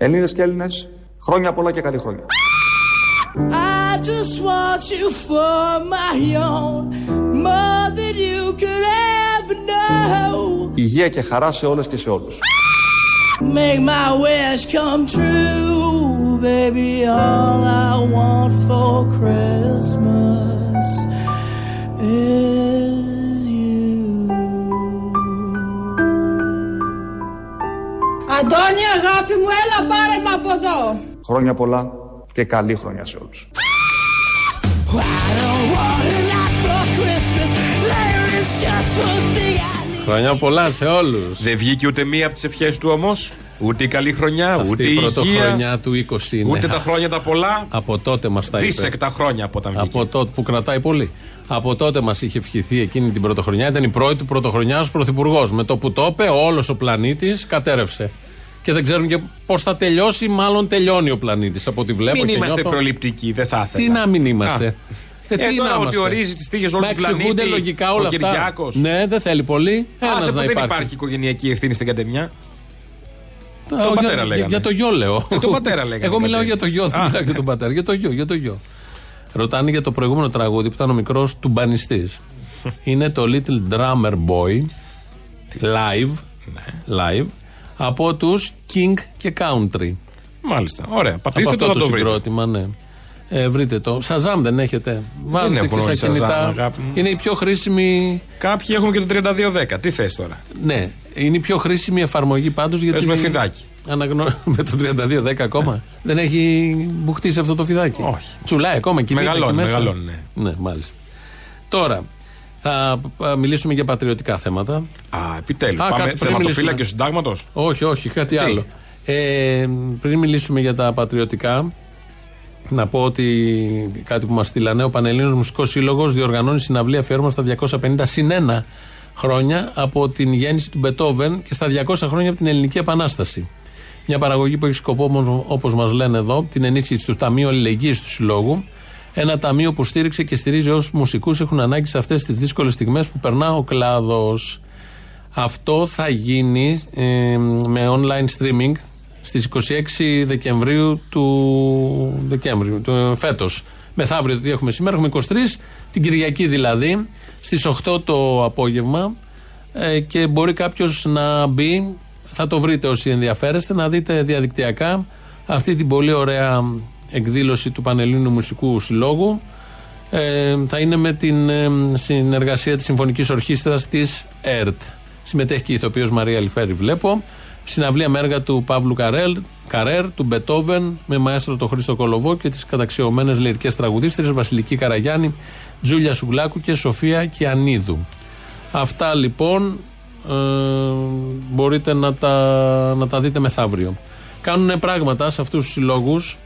tree. Έλληνες και Έλληνες, χρόνια πολλά και καλή χρόνια. I just want you for my own, more than you could ever know. Υγεία και χαρά σε όλες και σε όλους. Make my wish come true, baby. All I want for Christmas is you. Αντώνη, αγάπη μου, έλα πάρε με από εδώ. Χρόνια πολλά και καλή χρονιά σε όλους. I don't want a lot for Christmas. There is just one thing I Χρόνια πολλά σε όλους. Δεν βγήκε ούτε μία από τις ευχές του όμως. Ούτε η καλή χρονιά, Αυτή ούτε η η υγεία. πρωτοχρονιά του 20 είναι. Ούτε τα χρόνια τα πολλά. Από τότε μας τα είπε. Δίσεκτα χρόνια από όταν βγήκε. Από τότε που κρατάει πολύ. Από τότε μας είχε ευχηθεί εκείνη την πρωτοχρονιά. Ήταν η πρώτη του πρωτοχρονιά ως πρωθυπουργός. Με το που το είπε, όλος ο πλανήτης κατέρευσε. Και δεν ξέρουν και πώς θα τελειώσει. Μάλλον τελειώνει ο πλανήτης από ό,τι βλέπω. Μην και είμαστε νιώθω. προληπτικοί, δεν θα ήθελα. Τι να μην είμαστε. Α. Ε, τι Ε, να τώρα ότι είμαστε. ορίζει τις τύχες όλου Μα του πλανήτη, εξηγούνται λογικά όλα ο αυτά. Κυριάκος. Ναι, δεν θέλει πολύ. Ένας Άσε που να δεν υπάρχει. υπάρχει οικογενειακή ευθύνη στην καντεμιά. Το Τον πατέρα για, λέγανε. για το γιο λέω. Ε, τον πατέρα λέγανε Εγώ μιλάω κάτι. για το γιο, δεν Α. μιλάω για τον πατέρα. Για το γιο, για το γιο. Ρωτάνε για το προηγούμενο τραγούδι που ήταν ο μικρός τουμπανιστής. Είναι το Little Drummer Boy live, Ναι. live από τους King και Country. Μάλιστα. Ωραία. Πατήστε από το αυτό να το βρείτε. συγκρότημα, ναι. Ε, βρείτε το. Σαζάμ δεν έχετε. Βάζετε έχουμε και στα όλοι Shazam, κινητά. αγάπη μου. Είναι η πιο χρήσιμη. Κάποιοι έχουμε και το 3210. Τι θες τώρα; Ναι, είναι η πιο χρήσιμη εφαρμογή πάντως γιατί. Πες με φιδάκι. Αναγνω... [laughs] με το 3210 ακόμα. Δεν έχει μπουχτίσει αυτό το φιδάκι. Όχι. Τσουλάει ακόμα κινείται Μεγαλώνει, εκεί μέσα. μεγαλώνει, ναι. Ναι, μάλιστα. Τώρα, θα α, μιλήσουμε για πατριωτικά θέματα. Α, επιτέλους. Α, Πάμε κάτσε, πριν θεματοφύλακιο μιλήσουμε. συντάγματος; Όχι, όχι, κάτι Τι; άλλο. Ε, πριν μιλήσουμε για τα πατριωτικά, να πω ότι κάτι που μας στείλανε, ο Πανελλήνιος Μουσικός Σύλλογος διοργανώνει συναυλία αφιέρωμα στα 250 συν 1 χρόνια από την γέννηση του Μπετόβεν και στα 200 χρόνια από την Ελληνική Επανάσταση. Μια παραγωγή που έχει σκοπό, όπως μας λένε εδώ, την ενίσχυση του Ταμείου Αλληλεγγύης του Συλλόγου. Ένα ταμείο που στήριξε και στηρίζει όσους μουσικούς έχουν ανάγκη σε αυτές τις δύσκολες στιγμές που περνά ο κλάδος. Αυτό θα γίνει ε, με online streaming στις 26 Δεκεμβρίου του Δεκέμβριου, του, φέτος. Μεθαύριο τι έχουμε σήμερα, έχουμε 23, την Κυριακή δηλαδή, στις 8 το απόγευμα ε, και μπορεί κάποιος να μπει, θα το βρείτε όσοι ενδιαφέρεστε, να δείτε διαδικτυακά αυτή την πολύ ωραία εκδήλωση του Πανελλήνιου Μουσικού Συλλόγου ε, θα είναι με την ε, συνεργασία της Συμφωνικής Ορχήστρας της ΕΡΤ. Συμμετέχει και η ηθοποιός Μαρία Λιφέρη βλέπω. Συναυλία με έργα του Παύλου Καρέλ, Καρέρ, του Μπετόβεν, με μαέστρο τον Χρήστο Κολοβό και τις καταξιωμένες λυρικές τραγουδίστρες Βασιλική Καραγιάννη, Τζούλια Σουγλάκου και Σοφία Κιανίδου. Αυτά λοιπόν ε, μπορείτε να τα, να τα δείτε μεθαύριο. Κάνουν πράγματα σε αυτούς τους συλλόγους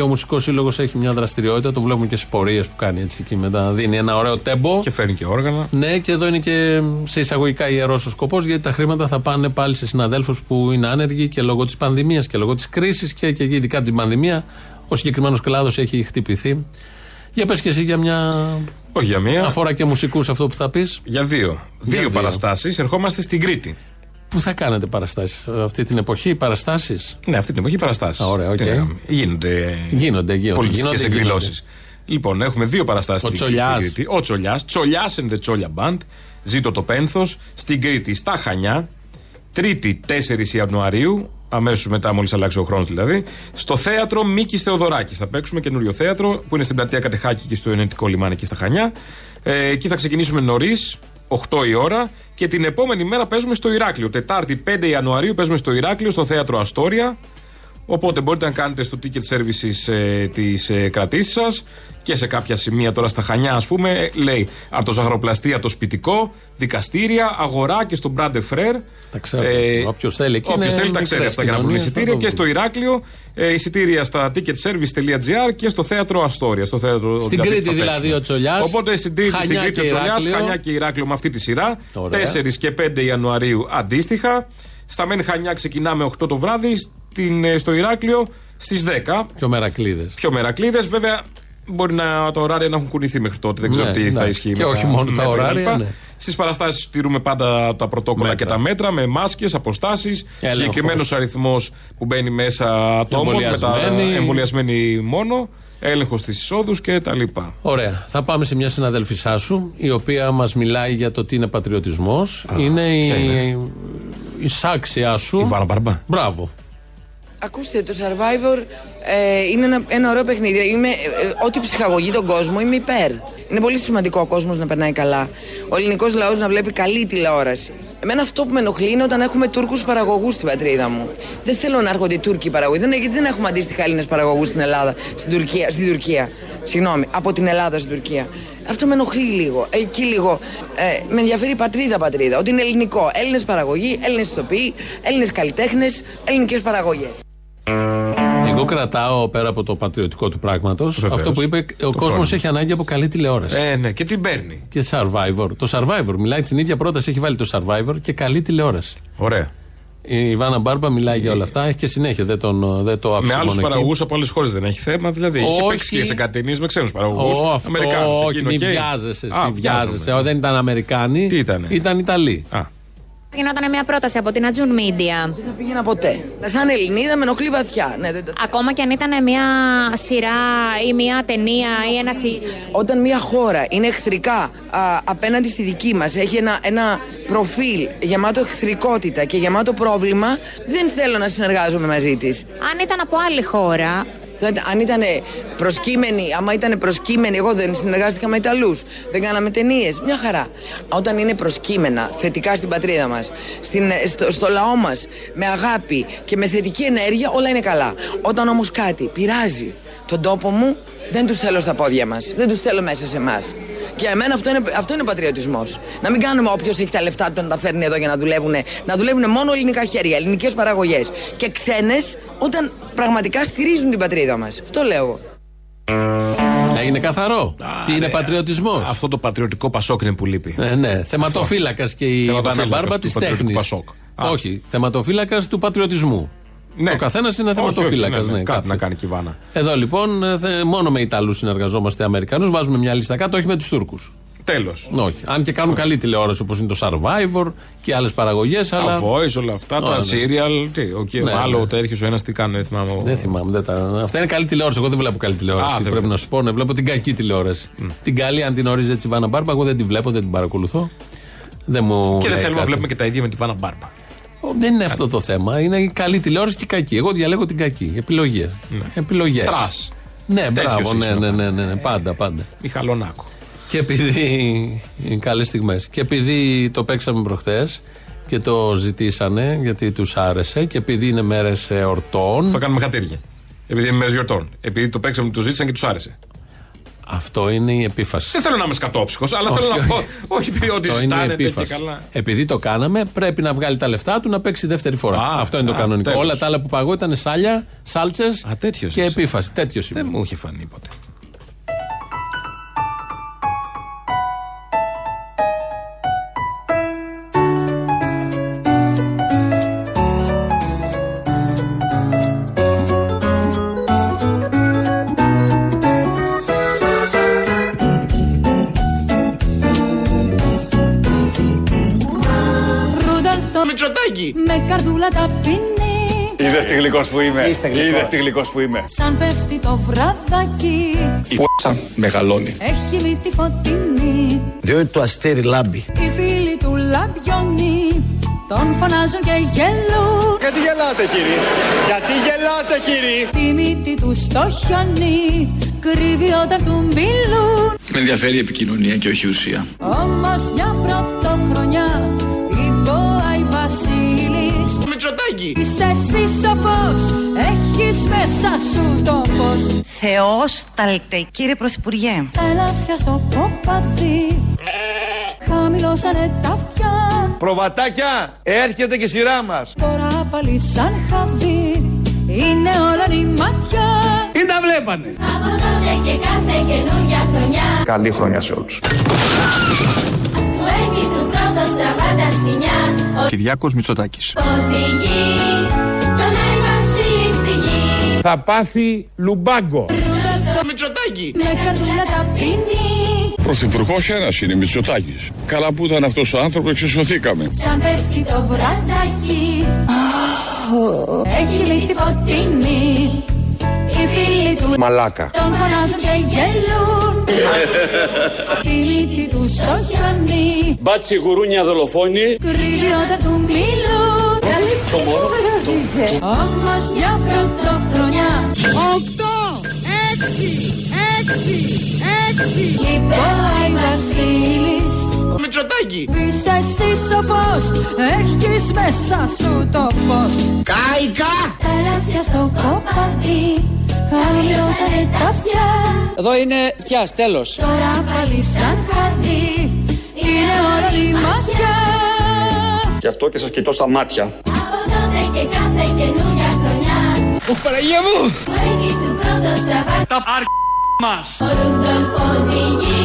και ο Μουσικός Σύλλογος έχει μια δραστηριότητα, το βλέπουμε και στις πορείες που κάνει έτσι εκεί μετά. Δίνει ένα ωραίο τέμπο. Και φέρνει και όργανα. Ναι, και εδώ είναι και σε εισαγωγικά ιερός ο σκοπός, γιατί τα χρήματα θα πάνε πάλι σε συναδέλφους που είναι άνεργοι και λόγω της πανδημίας και λόγω της κρίσης και, και ειδικά την πανδημία. Ο συγκεκριμένος κλάδος έχει χτυπηθεί. Για πες και εσύ για μια. Όχι για μία. Αφορά και μουσικούς αυτό που θα πεις. Για δύο. δύο, δύο. παραστάσεις. Ερχόμαστε στην Κρήτη. Πού θα κάνετε παραστάσεις, αυτή την εποχή, παραστάσεις; Ναι, αυτή την εποχή παραστάσεις. Ωραία, οκ. Γίνονται. Γίνονται, γίνονται. Πολιτιστικές Γίνονται, εκδηλώσεις. Λοιπόν, έχουμε δύο παραστάσεις Ο στην Τσολιάς. στην Κρήτη. Ο Τσολιάς. Τσολιάς and the Τσόλια Band. Ζήτω το πένθος. Στην Κρήτη, στα Χανιά. Τρίτη 4 Ιανουαρίου. Αμέσως μετά, μόλις αλλάξει ο χρόνος δηλαδή. Στο θέατρο Μίκης Θεοδωράκης. Θα παίξουμε καινούριο θέατρο που είναι στην πλατεία Κατεχάκη και στο Ενετικό Λιμάνι εκεί στα Χανιά. Ε, εκεί θα ξεκινήσουμε νωρίς, 8 η ώρα. Και την επόμενη μέρα παίζουμε στο Ηράκλειο. Τετάρτη 5 Ιανουαρίου παίζουμε στο Ηράκλειο, στο θέατρο Αστόρια. Οπότε μπορείτε να κάνετε στο ticket services ε, τι ε, κρατήσει σας και σε κάποια σημεία τώρα στα Χανιά, ας πούμε, ε, λέει από το ζαχαροπλαστή, από το σπιτικό, δικαστήρια, αγορά και στο Brande Frère. Τα ξέρω. Όποιος θέλει εκεί Όποιος είναι θέλει τα μικρές ξέρει αυτά για να βρουν κοινωνίες, εισιτήρια. θα το Και στο βρουν. Ηράκλειο ε, εισιτήρια στα ticketservice.gr και στο θέατρο Αστόρια. Στο θέατρο Στην δηλαδή, Κρήτη που θα δηλαδή παίξουμε. ο Τσολιάς, Οπότε στην Κρήτη, στην Χανιά Κρήτη και ο Τσολιάς, Ηράκλειο. Χανιά και Ηράκλειο με αυτή τη σειρά. Ωραία. 4 και 5 Ιανουαρίου αντίστοιχα. Στα Μεν Χανιά ξεκινάμε 8 το βράδυ. Στην, ε, στο Ηράκλειο στις 10. Πιο μερακλείδες. Πιο μερακλείδες. Βέβαια μπορεί να, τα ωράρια να έχουν κουνηθεί μέχρι τότε. Δεν ξέρω Ναι, τι θα εντάξει. ισχύει. Και με όχι μόνο τα μέτρα ωράρια, κτλ. ναι. Στις παραστάσεις τηρούμε πάντα τα πρωτόκολλα Μέτρα. και τα μέτρα με μάσκες, αποστάσεις, Έλεγχος. συγκεκριμένος αριθμός που μπαίνει μέσα ατόμων, με τα Εμβολιασμένοι. εμβολιασμένοι μόνο, έλεγχος στι εισόδου κτλ. Ωραία. Θα πάμε σε μια συναδέλφισά σου, η οποία μας μιλάει για το τι είναι πατριωτισμός. Είναι η, ποια είναι; η σάξιά σου. Η Βάρα Μπαρμπά. Μπράβο. Ακούστε, το Survivor ε, είναι ένα, ένα ωραίο παιχνίδι. Είμαι, ε, ε, ό,τι ψυχαγωγεί τον κόσμο είμαι υπέρ. Είναι πολύ σημαντικό ο κόσμος να περνάει καλά. Ο ελληνικός λαός να βλέπει καλή τηλεόραση. Εμένα αυτό που με ενοχλεί είναι όταν έχουμε Τούρκους παραγωγούς στην πατρίδα μου. Δεν θέλω να έρχονται οι Τούρκοι παραγωγοί. Δεν, γιατί δεν έχουμε αντίστοιχα Έλληνες παραγωγούς στην Ελλάδα, στην Τουρκία, στην Τουρκία. Συγγνώμη, από την Ελλάδα στην Τουρκία. Αυτό με ενοχλεί λίγο. Εκεί λίγο. Ε, με ενδιαφέρει η πατρίδα πατρίδα. Ότι είναι ελληνικό. Έλληνες παραγωγοί, Έλληνες ηθοποιοί, Έλληνες καλλιτέχνες, ελληνικέ παραγωγές. Εγώ κρατάω πέρα από το πατριωτικό του πράγματος Βεβαίως. αυτό που είπε: Ο Το κόσμος φρόνημα. έχει ανάγκη από καλή τηλεόραση. Ε, ναι, και την παίρνει. Και Survivor. Το Survivor. Μιλάει στην ίδια πρόταση, έχει βάλει το Survivor και καλή τηλεόραση. Ωραία. Η Ιβάνα Μπάρμπα μιλάει για όλα αυτά. Έχει και συνέχεια. Δεν, τον, δεν το άφησε Με άλλους μόνο εκεί. παραγωγούς από άλλες χώρες δεν έχει θέμα. Δηλαδή, έχει Όχι. παίξει και σε κάτι ταινίε με ξένους παραγωγούς. Ω, αυτό, όχι, μην βιάζεσαι. Εσύ βιάζεσαι. Ω, Δεν ήταν Αμερικάνοι. Τι ήτανε; Ήταν Ιταλοί. Γινόταν μια πρόταση από την Ατζούν Media. Δεν θα πήγαινα ποτέ. Σαν Ελληνίδα με ενοχλεί βαθιά. Ναι, δεν το... Ακόμα και αν ήταν μια σειρά ή μια ταινία ή ένα. συ- Όταν μια χώρα είναι εχθρικά α, απέναντι στη δική μας, έχει ένα, ένα προφίλ γεμάτο εχθρικότητα και γεμάτο πρόβλημα, δεν θέλω να συνεργάζομαι μαζί της. Αν ήταν από άλλη χώρα. Θα- Αν ήταν προσκύμενοι, άμα ήταν προσκύμενοι, εγώ δεν συνεργάστηκα με Ιταλούς, δεν κάναμε ταινίες. Μια χαρά. Όταν είναι προσκύμενα θετικά στην πατρίδα μας, στο, στο λαό μας, με αγάπη και με θετική ενέργεια, όλα είναι καλά. Όταν όμως κάτι πειράζει τον τόπο μου, δεν τους θέλω στα πόδια μας. Δεν τους θέλω μέσα σε εμάς. Και για μένα αυτό είναι, αυτό είναι πατριωτισμός. Να μην κάνουμε όποιος έχει τα λεφτά του να τα φέρνει εδώ για να δουλεύουν. Να δουλεύουν μόνο ελληνικά χέρια, ελληνικές παραγωγές. Και ξένες όταν πραγματικά στηρίζουν την πατρίδα μας. Αυτό λέω εγώ. Έγινε καθαρό. Τι είναι πατριωτισμός; Αυτό το πατριωτικό πασόκ είναι που λείπει. Ε, ναι, θεματοφύλακας και η Ιβάνα Θεματοφύλακας Μπάρμπα του της πατριωτικού τέχνης. Πασόκ. Α. Όχι, θεματοφύλακας του πατριωτισμού. Ναι. Ο καθένας είναι Όχι, θεματοφύλακας. όχι, ναι, ναι, ναι, κάτι κάποιο. να κάνει και η Βάνα. Εδώ λοιπόν ε, θε- μόνο με Ιταλούς συνεργαζόμαστε Αμερικανούς. Βάζουμε μια λίστα κάτω, όχι με τους Τούρκους. Τέλος. Όχι. Αν και κάνουν καλή τηλεόραση όπως είναι το Survivor και άλλες παραγωγές. Τα Αλλά... voice, όλα αυτά, τα ναι. serial. Τι, οκ, Ναι, άλλο ναι. τέτοιο ο ένας τι κάνει, δεν θυμάμαι. Δεν θυμάμαι. Δεν τα... Αυτά είναι καλή τηλεόραση. Εγώ δεν βλέπω καλή τηλεόραση. Α, δεν πρέπει βλέπω. να σου πω. Ναι, βλέπω την κακή τηλεόραση. Την καλή, αν την ορίζει έτσι η Βάνα Μπάρμπα, εγώ δεν την βλέπω, δεν την παρακολουθώ. Δεν μου Και δεν λέει θέλουμε να κάτι. βλέπουμε και τα ίδια με τη Βάνα Μπάρμπα. Ω, Δεν είναι αυτό το θέμα. Είναι η καλή τηλεόραση και η κακή. Εγώ διαλέγω την κακή. Επιλογές. Επιλογές. Τρας. Ναι, Τέτοιος μπράβο. Ναι, είσαι, ναι, ο ναι, ναι, ναι, Πάντα, πάντα. Μιχαλονάκο. Και επειδή. Καλές στιγμές. Και επειδή το παίξαμε προχθές και το ζητήσανε γιατί τους άρεσε και επειδή είναι μέρες εορτών. Θα κάνουμε χατήρια. Επειδή είναι μέρες γιορτών. Επειδή το παίξαμε, το ζήτησαν και τους άρεσε. Αυτό είναι η επίφαση. Δεν θέλω να είμαι σκατόψυχος, αλλά θέλω Όχι, να πω. όχι. Όχι, επειδή ό,τι Αυτό είναι η ζητάνε και επίφαση. καλά. Επειδή το κάναμε, πρέπει να βγάλει τα λεφτά του να παίξει δεύτερη φορά. Α, Αυτό είναι το α, κανονικό. τέλος. Όλα τα άλλα που παγώ ήταν σάλια, σάλτσες τέτοιος και είσαι. επίφαση. Τέτοιος Δεν είμαι. μου είχε φανεί ποτέ. Με καρδούλα ταπεινή Είδες τι γλυκός που είμαι. Είστε γλυκός. Είδες τι γλυκός που είμαι. Σαν πέφτει το βραδάκι Η φ***α μεγαλώνει. Έχει μύτη φωτεινή Διότι το αστέρι λάμπει. Οι φίλοι του λαμπιονί Τον φωνάζουν και γελούν Γιατί γελάτε κύριε; Γιατί γελάτε κύριε; Τη μύτη του στο χιόνι Κρύβει όταν του μιλούν Με ενδιαφέρει η επικοινωνία και όχι η ουσία. Όμως μια πρωτοχρονιά Είσαι εσύ σοφός, έχεις μέσα σου το φως Θεόσταλτε, κύριε Πρωθυπουργέ. Τα ελάφια στο κοπαδί Χαμηλώσανε τα αυτιά Προβατάκια, έρχεται και η σειρά μας. Τώρα πάλι σαν χαδί Είναι όλα η μάτια Τι τα βλέπανε. Από τότε και κάθε καινούργια χρονιά Καλή χρονιά σε όλους. Του έχει του πρώτο στραβά τα σκηνιά Κυριάκος Μητσοτάκης. Οδηγεί τον Άι Βασίλη στη γη Θα πάθει λουμπάγκο. Μητσοτάκη. Με καρδούλα ταπεινή Πρωθυπουργός ένας είναι, Μητσοτάκης. Καλά που ήταν αυτός ο άνθρωπος, εξισωθήκαμε. Σαν πέφτει το βραδάκι Έχει μύτη φωτεινή Οι φίλοι του Μαλάκα. τον φωνάζουν και γελούν Τη μύτη τους στο χιόνι. Μπάτσι γουρούνια δολοφόνη. Κρύβει όταν του μιλούν. Όμως μια πρωτοχρονιά. Οκτώ, έξι, έξι, έξι. Είπε ο Άι Βασίλης Μητσοτάκη. Είσαι εσύ σοφός Έχεις μέσα σου το φως Κάικα. Τα ελάφια στο κοπαδί Χαμηλώσανε τα αυτιά Εδώ είναι φτιάς, τέλος. Τώρα πάλι σαν χαδί Είναι όλα η μάτια Γι' αυτό και σας κοιτώ στα μάτια. Από τότε και κάθε καινούργια χρονιά Ουφ, Παναγία μου! Που έχει του πρώτο στραβά Τα αρ... μας. Ο Ρούντολφ οδηγεί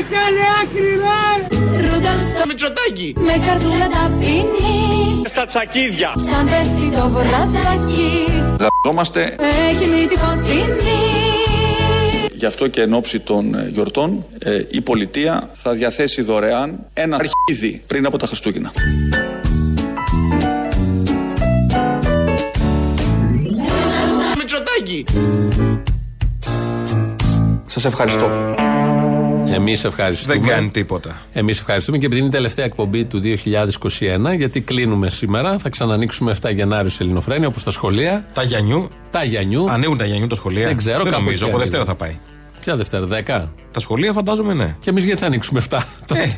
Τον Άι Βασίλη στη γη Ρε καλέ άκρη ρε. Ρούντολφ Μητσοτάκη. Με καρδούλα ταπεινή Στα τσακίδια. Σαν πέφτει το βραδάκι Δαζόμαστε Έχει μύτη φωτεινή Γι' αυτό και εν ώψη των ε, γιορτών ε, η πολιτεία θα διαθέσει δωρεάν ένα αρχίδι πριν από τα Χριστούγεννα. Μητσοτάκη. Σας ευχαριστώ. Εμείς ευχαριστούμε. Δεν κάνει τίποτα. Εμείς ευχαριστούμε και επειδή είναι η τελευταία εκπομπή του 2021, γιατί κλείνουμε σήμερα, θα ξανανοίξουμε 7 Γενάριου σε Ελληνοφρένια όπως τα σχολεία. Τα Γιανιού. Τα Γιανιού. Ανοίγουν τα Γιανιού τα σχολεία. Δεν ξέρω, Δεν κάπου νομίζω. εκεί Από Δευτέρα ανοίγουν. θα πάει. Ποια Δευτέρα, 10. Τα σχολεία φαντάζομαι ναι. Και εμείς γιατί θα ανοίξουμε 7. τότε.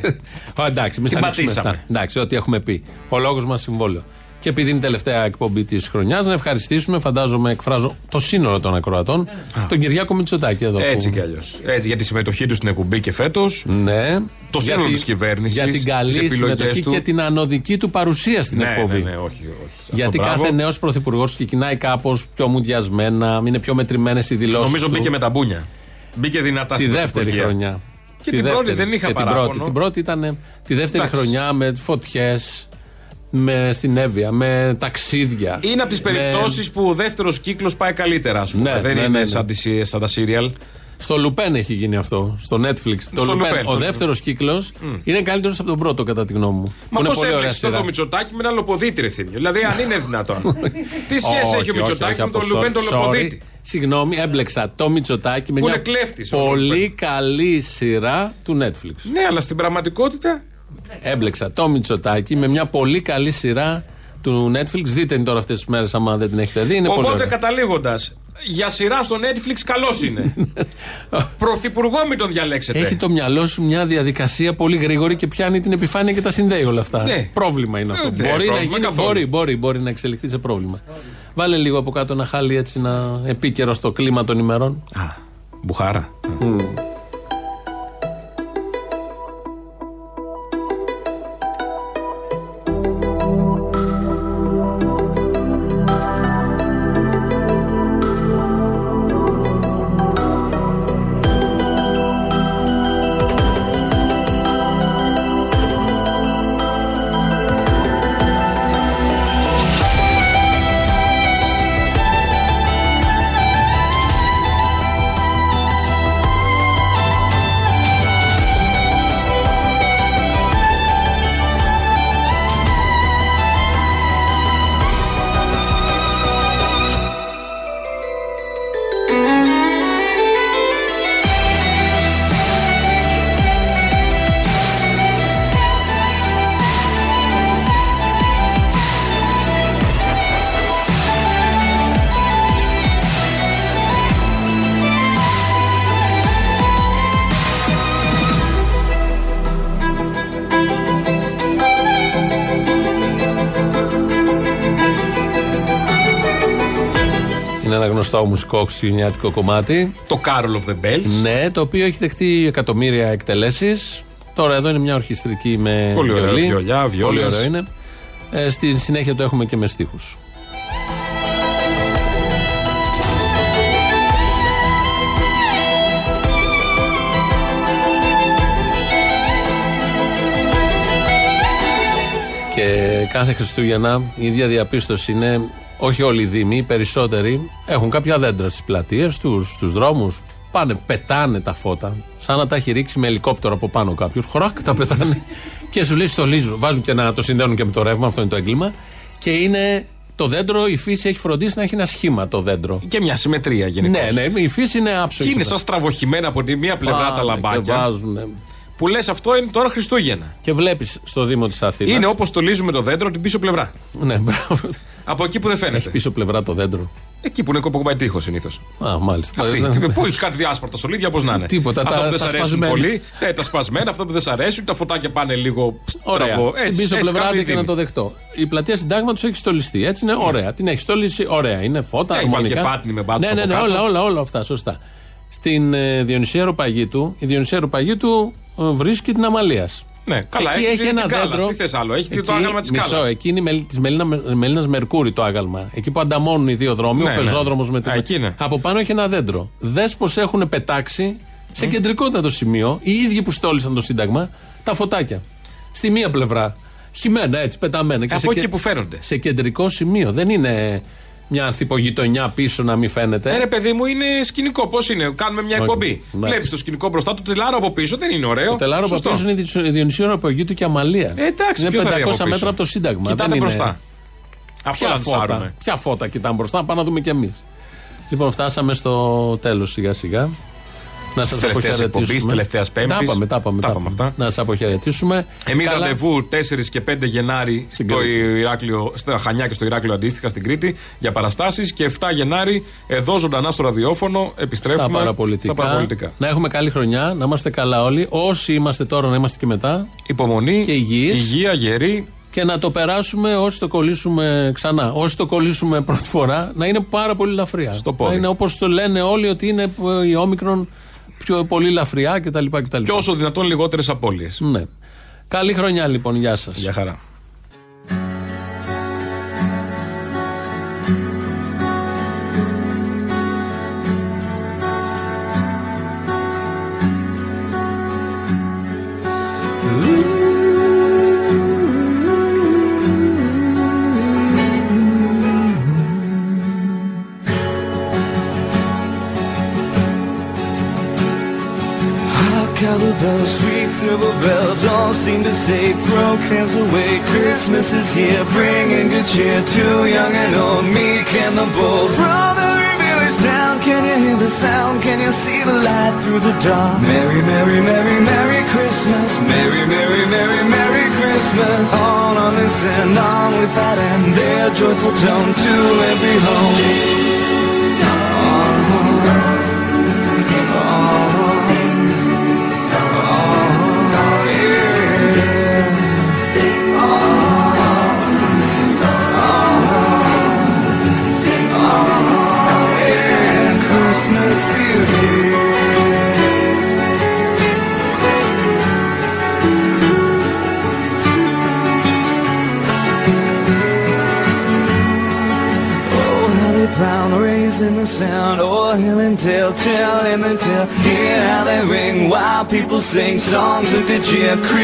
Ω, εντάξει, εμείς θα Την ανοίξουμε 7. πατήσαμε. Εντάξει, ό,τι έχουμε πει. Ο λόγος μας συμβόλαιο. Και επειδή είναι η τελευταία εκπομπή της χρονιάς, να ευχαριστήσουμε, φαντάζομαι, εκφράζω το σύνολο των ακροατών, τον Κυριάκο Μητσοτάκη εδώ. Έτσι που- κι αλλιώς. Για τη συμμετοχή του στην εκπομπή και φέτος. Ναι. Το σύνολο Για τη τη- κυβέρνησης. Για την καλή συμμετοχή του. και την ανωδική του παρουσία στην ναι, εκπομπή. Ναι, ναι, όχι, όχι. Γιατί Αυτό, κάθε μπράβο. νέος πρωθυπουργός ξεκινάει κάπως πιο μουδιασμένα, είναι πιο μετρημένες οι δηλώσεις. Νομίζω μπήκε με τα μπούνια. Μπήκε δυνατά Τη στην δεύτερη πρωθυπουργία. χρονιά. Και Τη την πρώτη δεύτερη. δεν είχα Και την παράπονο. πρώτη. Την πρώτη ήταν τη δεύτερη Εντάξει. χρονιά με φωτιές, με στην Εύβοια, με ταξίδια. Είναι από τις με- περιπτώσεις που ο δεύτερος κύκλος πάει καλύτερα, ας πούμε. Ναι, δεν ναι, είναι ναι, ναι. Σαν, τις, σαν τα serial. Στο Λουπέν έχει γίνει αυτό. Στο Netflix. Το Στο Lupin. Lupin, Ο το- δεύτερος κύκλος είναι καλύτερος από τον πρώτο, κατά τη γνώμη μου. Μα είναι πώς πολύ ωραία έβλεξε σειρά. το Μητσοτάκι με ένα λοποδίτη, ρε θύμιο. Δηλαδή, αν είναι δυνατόν. [laughs] Τι σχέση Όχι, έχει ο όχι, Μητσοτάκι όχι, με τον Αποστόλη. Λουμπέν τον Sorry. λοποδίτη; Συγγνώμη, έμπλεξα το Μητσοτάκι με Που μια είναι κλέφτης ο πολύ καλή σειρά του Netflix. Ναι, αλλά στην πραγματικότητα. Έμπλεξα το Μητσοτάκι με μια πολύ καλή σειρά του Netflix. Δείτε την τώρα αυτές τις μέρες, άμα δεν την έχετε δει. Είναι πολύ Οπότε ωραία. καταλήγοντας, για σειρά στο Netflix καλός είναι. [laughs] Πρωθυπουργό μην τον διαλέξετε. Έχει το μυαλό σου μια διαδικασία πολύ γρήγορη και πιάνει την επιφάνεια και τα συνδέει όλα αυτά. Ναι. Πρόβλημα είναι αυτό. Ε, δεν μπορεί, να πρόβλημα γίνει, καθόλου. μπορεί, μπορεί, μπορεί να εξελιχθεί σε πρόβλημα. Βάλε λίγο από κάτω ένα χάλι έτσι να επίκαιρο στο κλίμα των ημερών. Α, μπουχάρα. Είναι γνωστό μουσικό χριστουγεννιάτικο κομμάτι. Το Carol of the Bells. Ναι, το οποίο έχει δεχτεί εκατομμύρια εκτελέσεις. Τώρα εδώ είναι μια ορχιστρική με Πολύ ωραία βιολί. βιολιά, Πολύ βιόλες. ωραίο είναι. Ε, στη συνέχεια το έχουμε και με στίχους. Και κάθε Χριστούγεννα η ίδια διαπίστωση είναι όχι όλοι οι Δήμοι, οι περισσότεροι έχουν κάποια δέντρα στις πλατείες τους, στους δρόμους. Πάνε, πετάνε τα φώτα, σαν να τα έχει ρίξει με ελικόπτερο από πάνω κάποιος. Χρακ, τα πετάνε και σου λέει στολίζουν. Βάζουν και να το συνδέουν και με το ρεύμα, αυτό είναι το έγκλημα. Και είναι το δέντρο, η φύση έχει φροντίσει να έχει ένα σχήμα το δέντρο. Και μια συμμετρία γενικώς. Ναι, ναι, η φύση είναι άψογη. Και είναι σαν στραβοχημένα από τη μία πλευρά Πάνε τα Και λαμπάκια. βάζουν. Που λες αυτό είναι τώρα Χριστούγεννα. Και βλέπεις στο Δήμο της Αθήνας. Είναι όπως στολίζουμε το δέντρο την πίσω πλευρά. Ναι, μπράβο. Από εκεί που δεν φαίνεται. Έχει πίσω πλευρά το δέντρο. Εκεί που είναι κοποκομπάει τείχο συνήθως. Α, μάλιστα. Αυτή. Ε, που έχει κάτι διάσπαρτα στολίδια, πώ να είναι. Τίποτα, Αυτό τα- που δεν τα σ' αρέσουν σπασμένα. πολύ. Ναι, τα σπασμένα, αυτό που δεν σ' αρέσουν, τα φωτάκια πάνε λίγο Ωραία. στραβό. Στην πίσω πλευρά άντε και να το δεχτώ. Η πλατεία συντάγματος έχει στολιστεί. Έτσι είναι ωραία. Την έχει στολίσει ωραία. Είναι φώτα, Έχει βάλει αρμονικά. και φάτνη με μπάτσους Ναι, ναι, από ναι, κάτω. όλα, όλα, όλα αυτά. Σωστά. Στην ε, Διονυσία Ροπαγίτου, η Διονυσία Ροπαγίτου ε, βρίσκει την Αμαλίας. Ναι, καλά, Εκεί έχει, έχει την ένα κάλας. δέντρο. Τι θες άλλο, έχει το Εκεί, άγαλμα της μισό, κάλα. εκεί είναι της Μελίνα Μερκούρη το άγαλμα. Εκεί που ανταμώνουν οι δύο δρόμοι, Ναι, ο ναι. πεζόδρομος με την. Α, εκεί είναι. Από πάνω έχει ένα δέντρο. Δες πως έχουν πετάξει σε κεντρικότατο σημείο οι ίδιοι που στόλισαν το Σύνταγμα τα φωτάκια. στη μία πλευρά. Χυμένα έτσι, πεταμένα. Από σε εκεί κε- που φαίνονται. Σε κεντρικό σημείο. Δεν είναι μια ανθυπογειτονιά πίσω να μην φαίνεται. Ε, ρε παιδί μου, είναι σκηνικό. Πώς είναι, κάνουμε μια Όχι. εκπομπή. Ναι. Βλέπεις το σκηνικό μπροστά του, το τελάρο από πίσω δεν είναι ωραίο. Το τελάρο από Σωστό. πίσω είναι η Διονυσίου Αεροπαγίου και Αμαλία. Ε, εντάξει, είναι ποιος θα 500 δει από πίσω. μέτρα από το Σύνταγμα. Κοιτάτε δεν είναι- μπροστά. Αυτό Ποια λανσάρουμε. φώτα, ποια φώτα κοιτάμε μπροστά, πάμε να δούμε κι εμείς. Λοιπόν, φτάσαμε στο τέλος σιγά σιγά. Να σας Της τελευταίας εκπομπής, αποχαιρετήσουμε. τελευταίας Πέμπτης. Τα είπαμε, τα είπαμε. Τα τα είπαμε είπαμε. Να σας αποχαιρετήσουμε. Εμείς Καλά. ραντεβού 4 και 5 Γενάρη στο Κρήτη. Ηράκλειο, στα Χανιά και στο Ηράκλειο αντίστοιχα στην Κρήτη για παραστάσεις. Και 7 Γενάρη εδώ ζωντανά στο ραδιόφωνο επιστρέφουμε Στα παραπολιτικά. στα παραπολιτικά. Να έχουμε καλή χρονιά, να είμαστε καλά όλοι. Όσοι είμαστε τώρα, να είμαστε και μετά. Υπομονή, και υγιείς. υγεία, γερή. Και να το περάσουμε όσοι το κολλήσουμε ξανά. Όσοι το κολλήσουμε [laughs] πρώτη φορά, να είναι πάρα πολύ λαφριά. Στο πόδι. Να είναι όπως το λένε όλοι ότι είναι ε, η όμικρον πιο πολύ λαφριά κτλ. κτλ. Και όσο δυνατόν λιγότερες απώλειες. Ναι. Καλή χρονιά λοιπόν, γεια σας. Γεια χαρά. Seem to say, throw cares away. Christmas is here, bringing good cheer to young and old, meek and the bold. From every village town, can you hear the sound? Can you see the light through the dark? Merry, merry, merry, merry Christmas. Merry, merry, merry, merry Christmas. On, on this and on with that and their joyful tone to every home. a creep.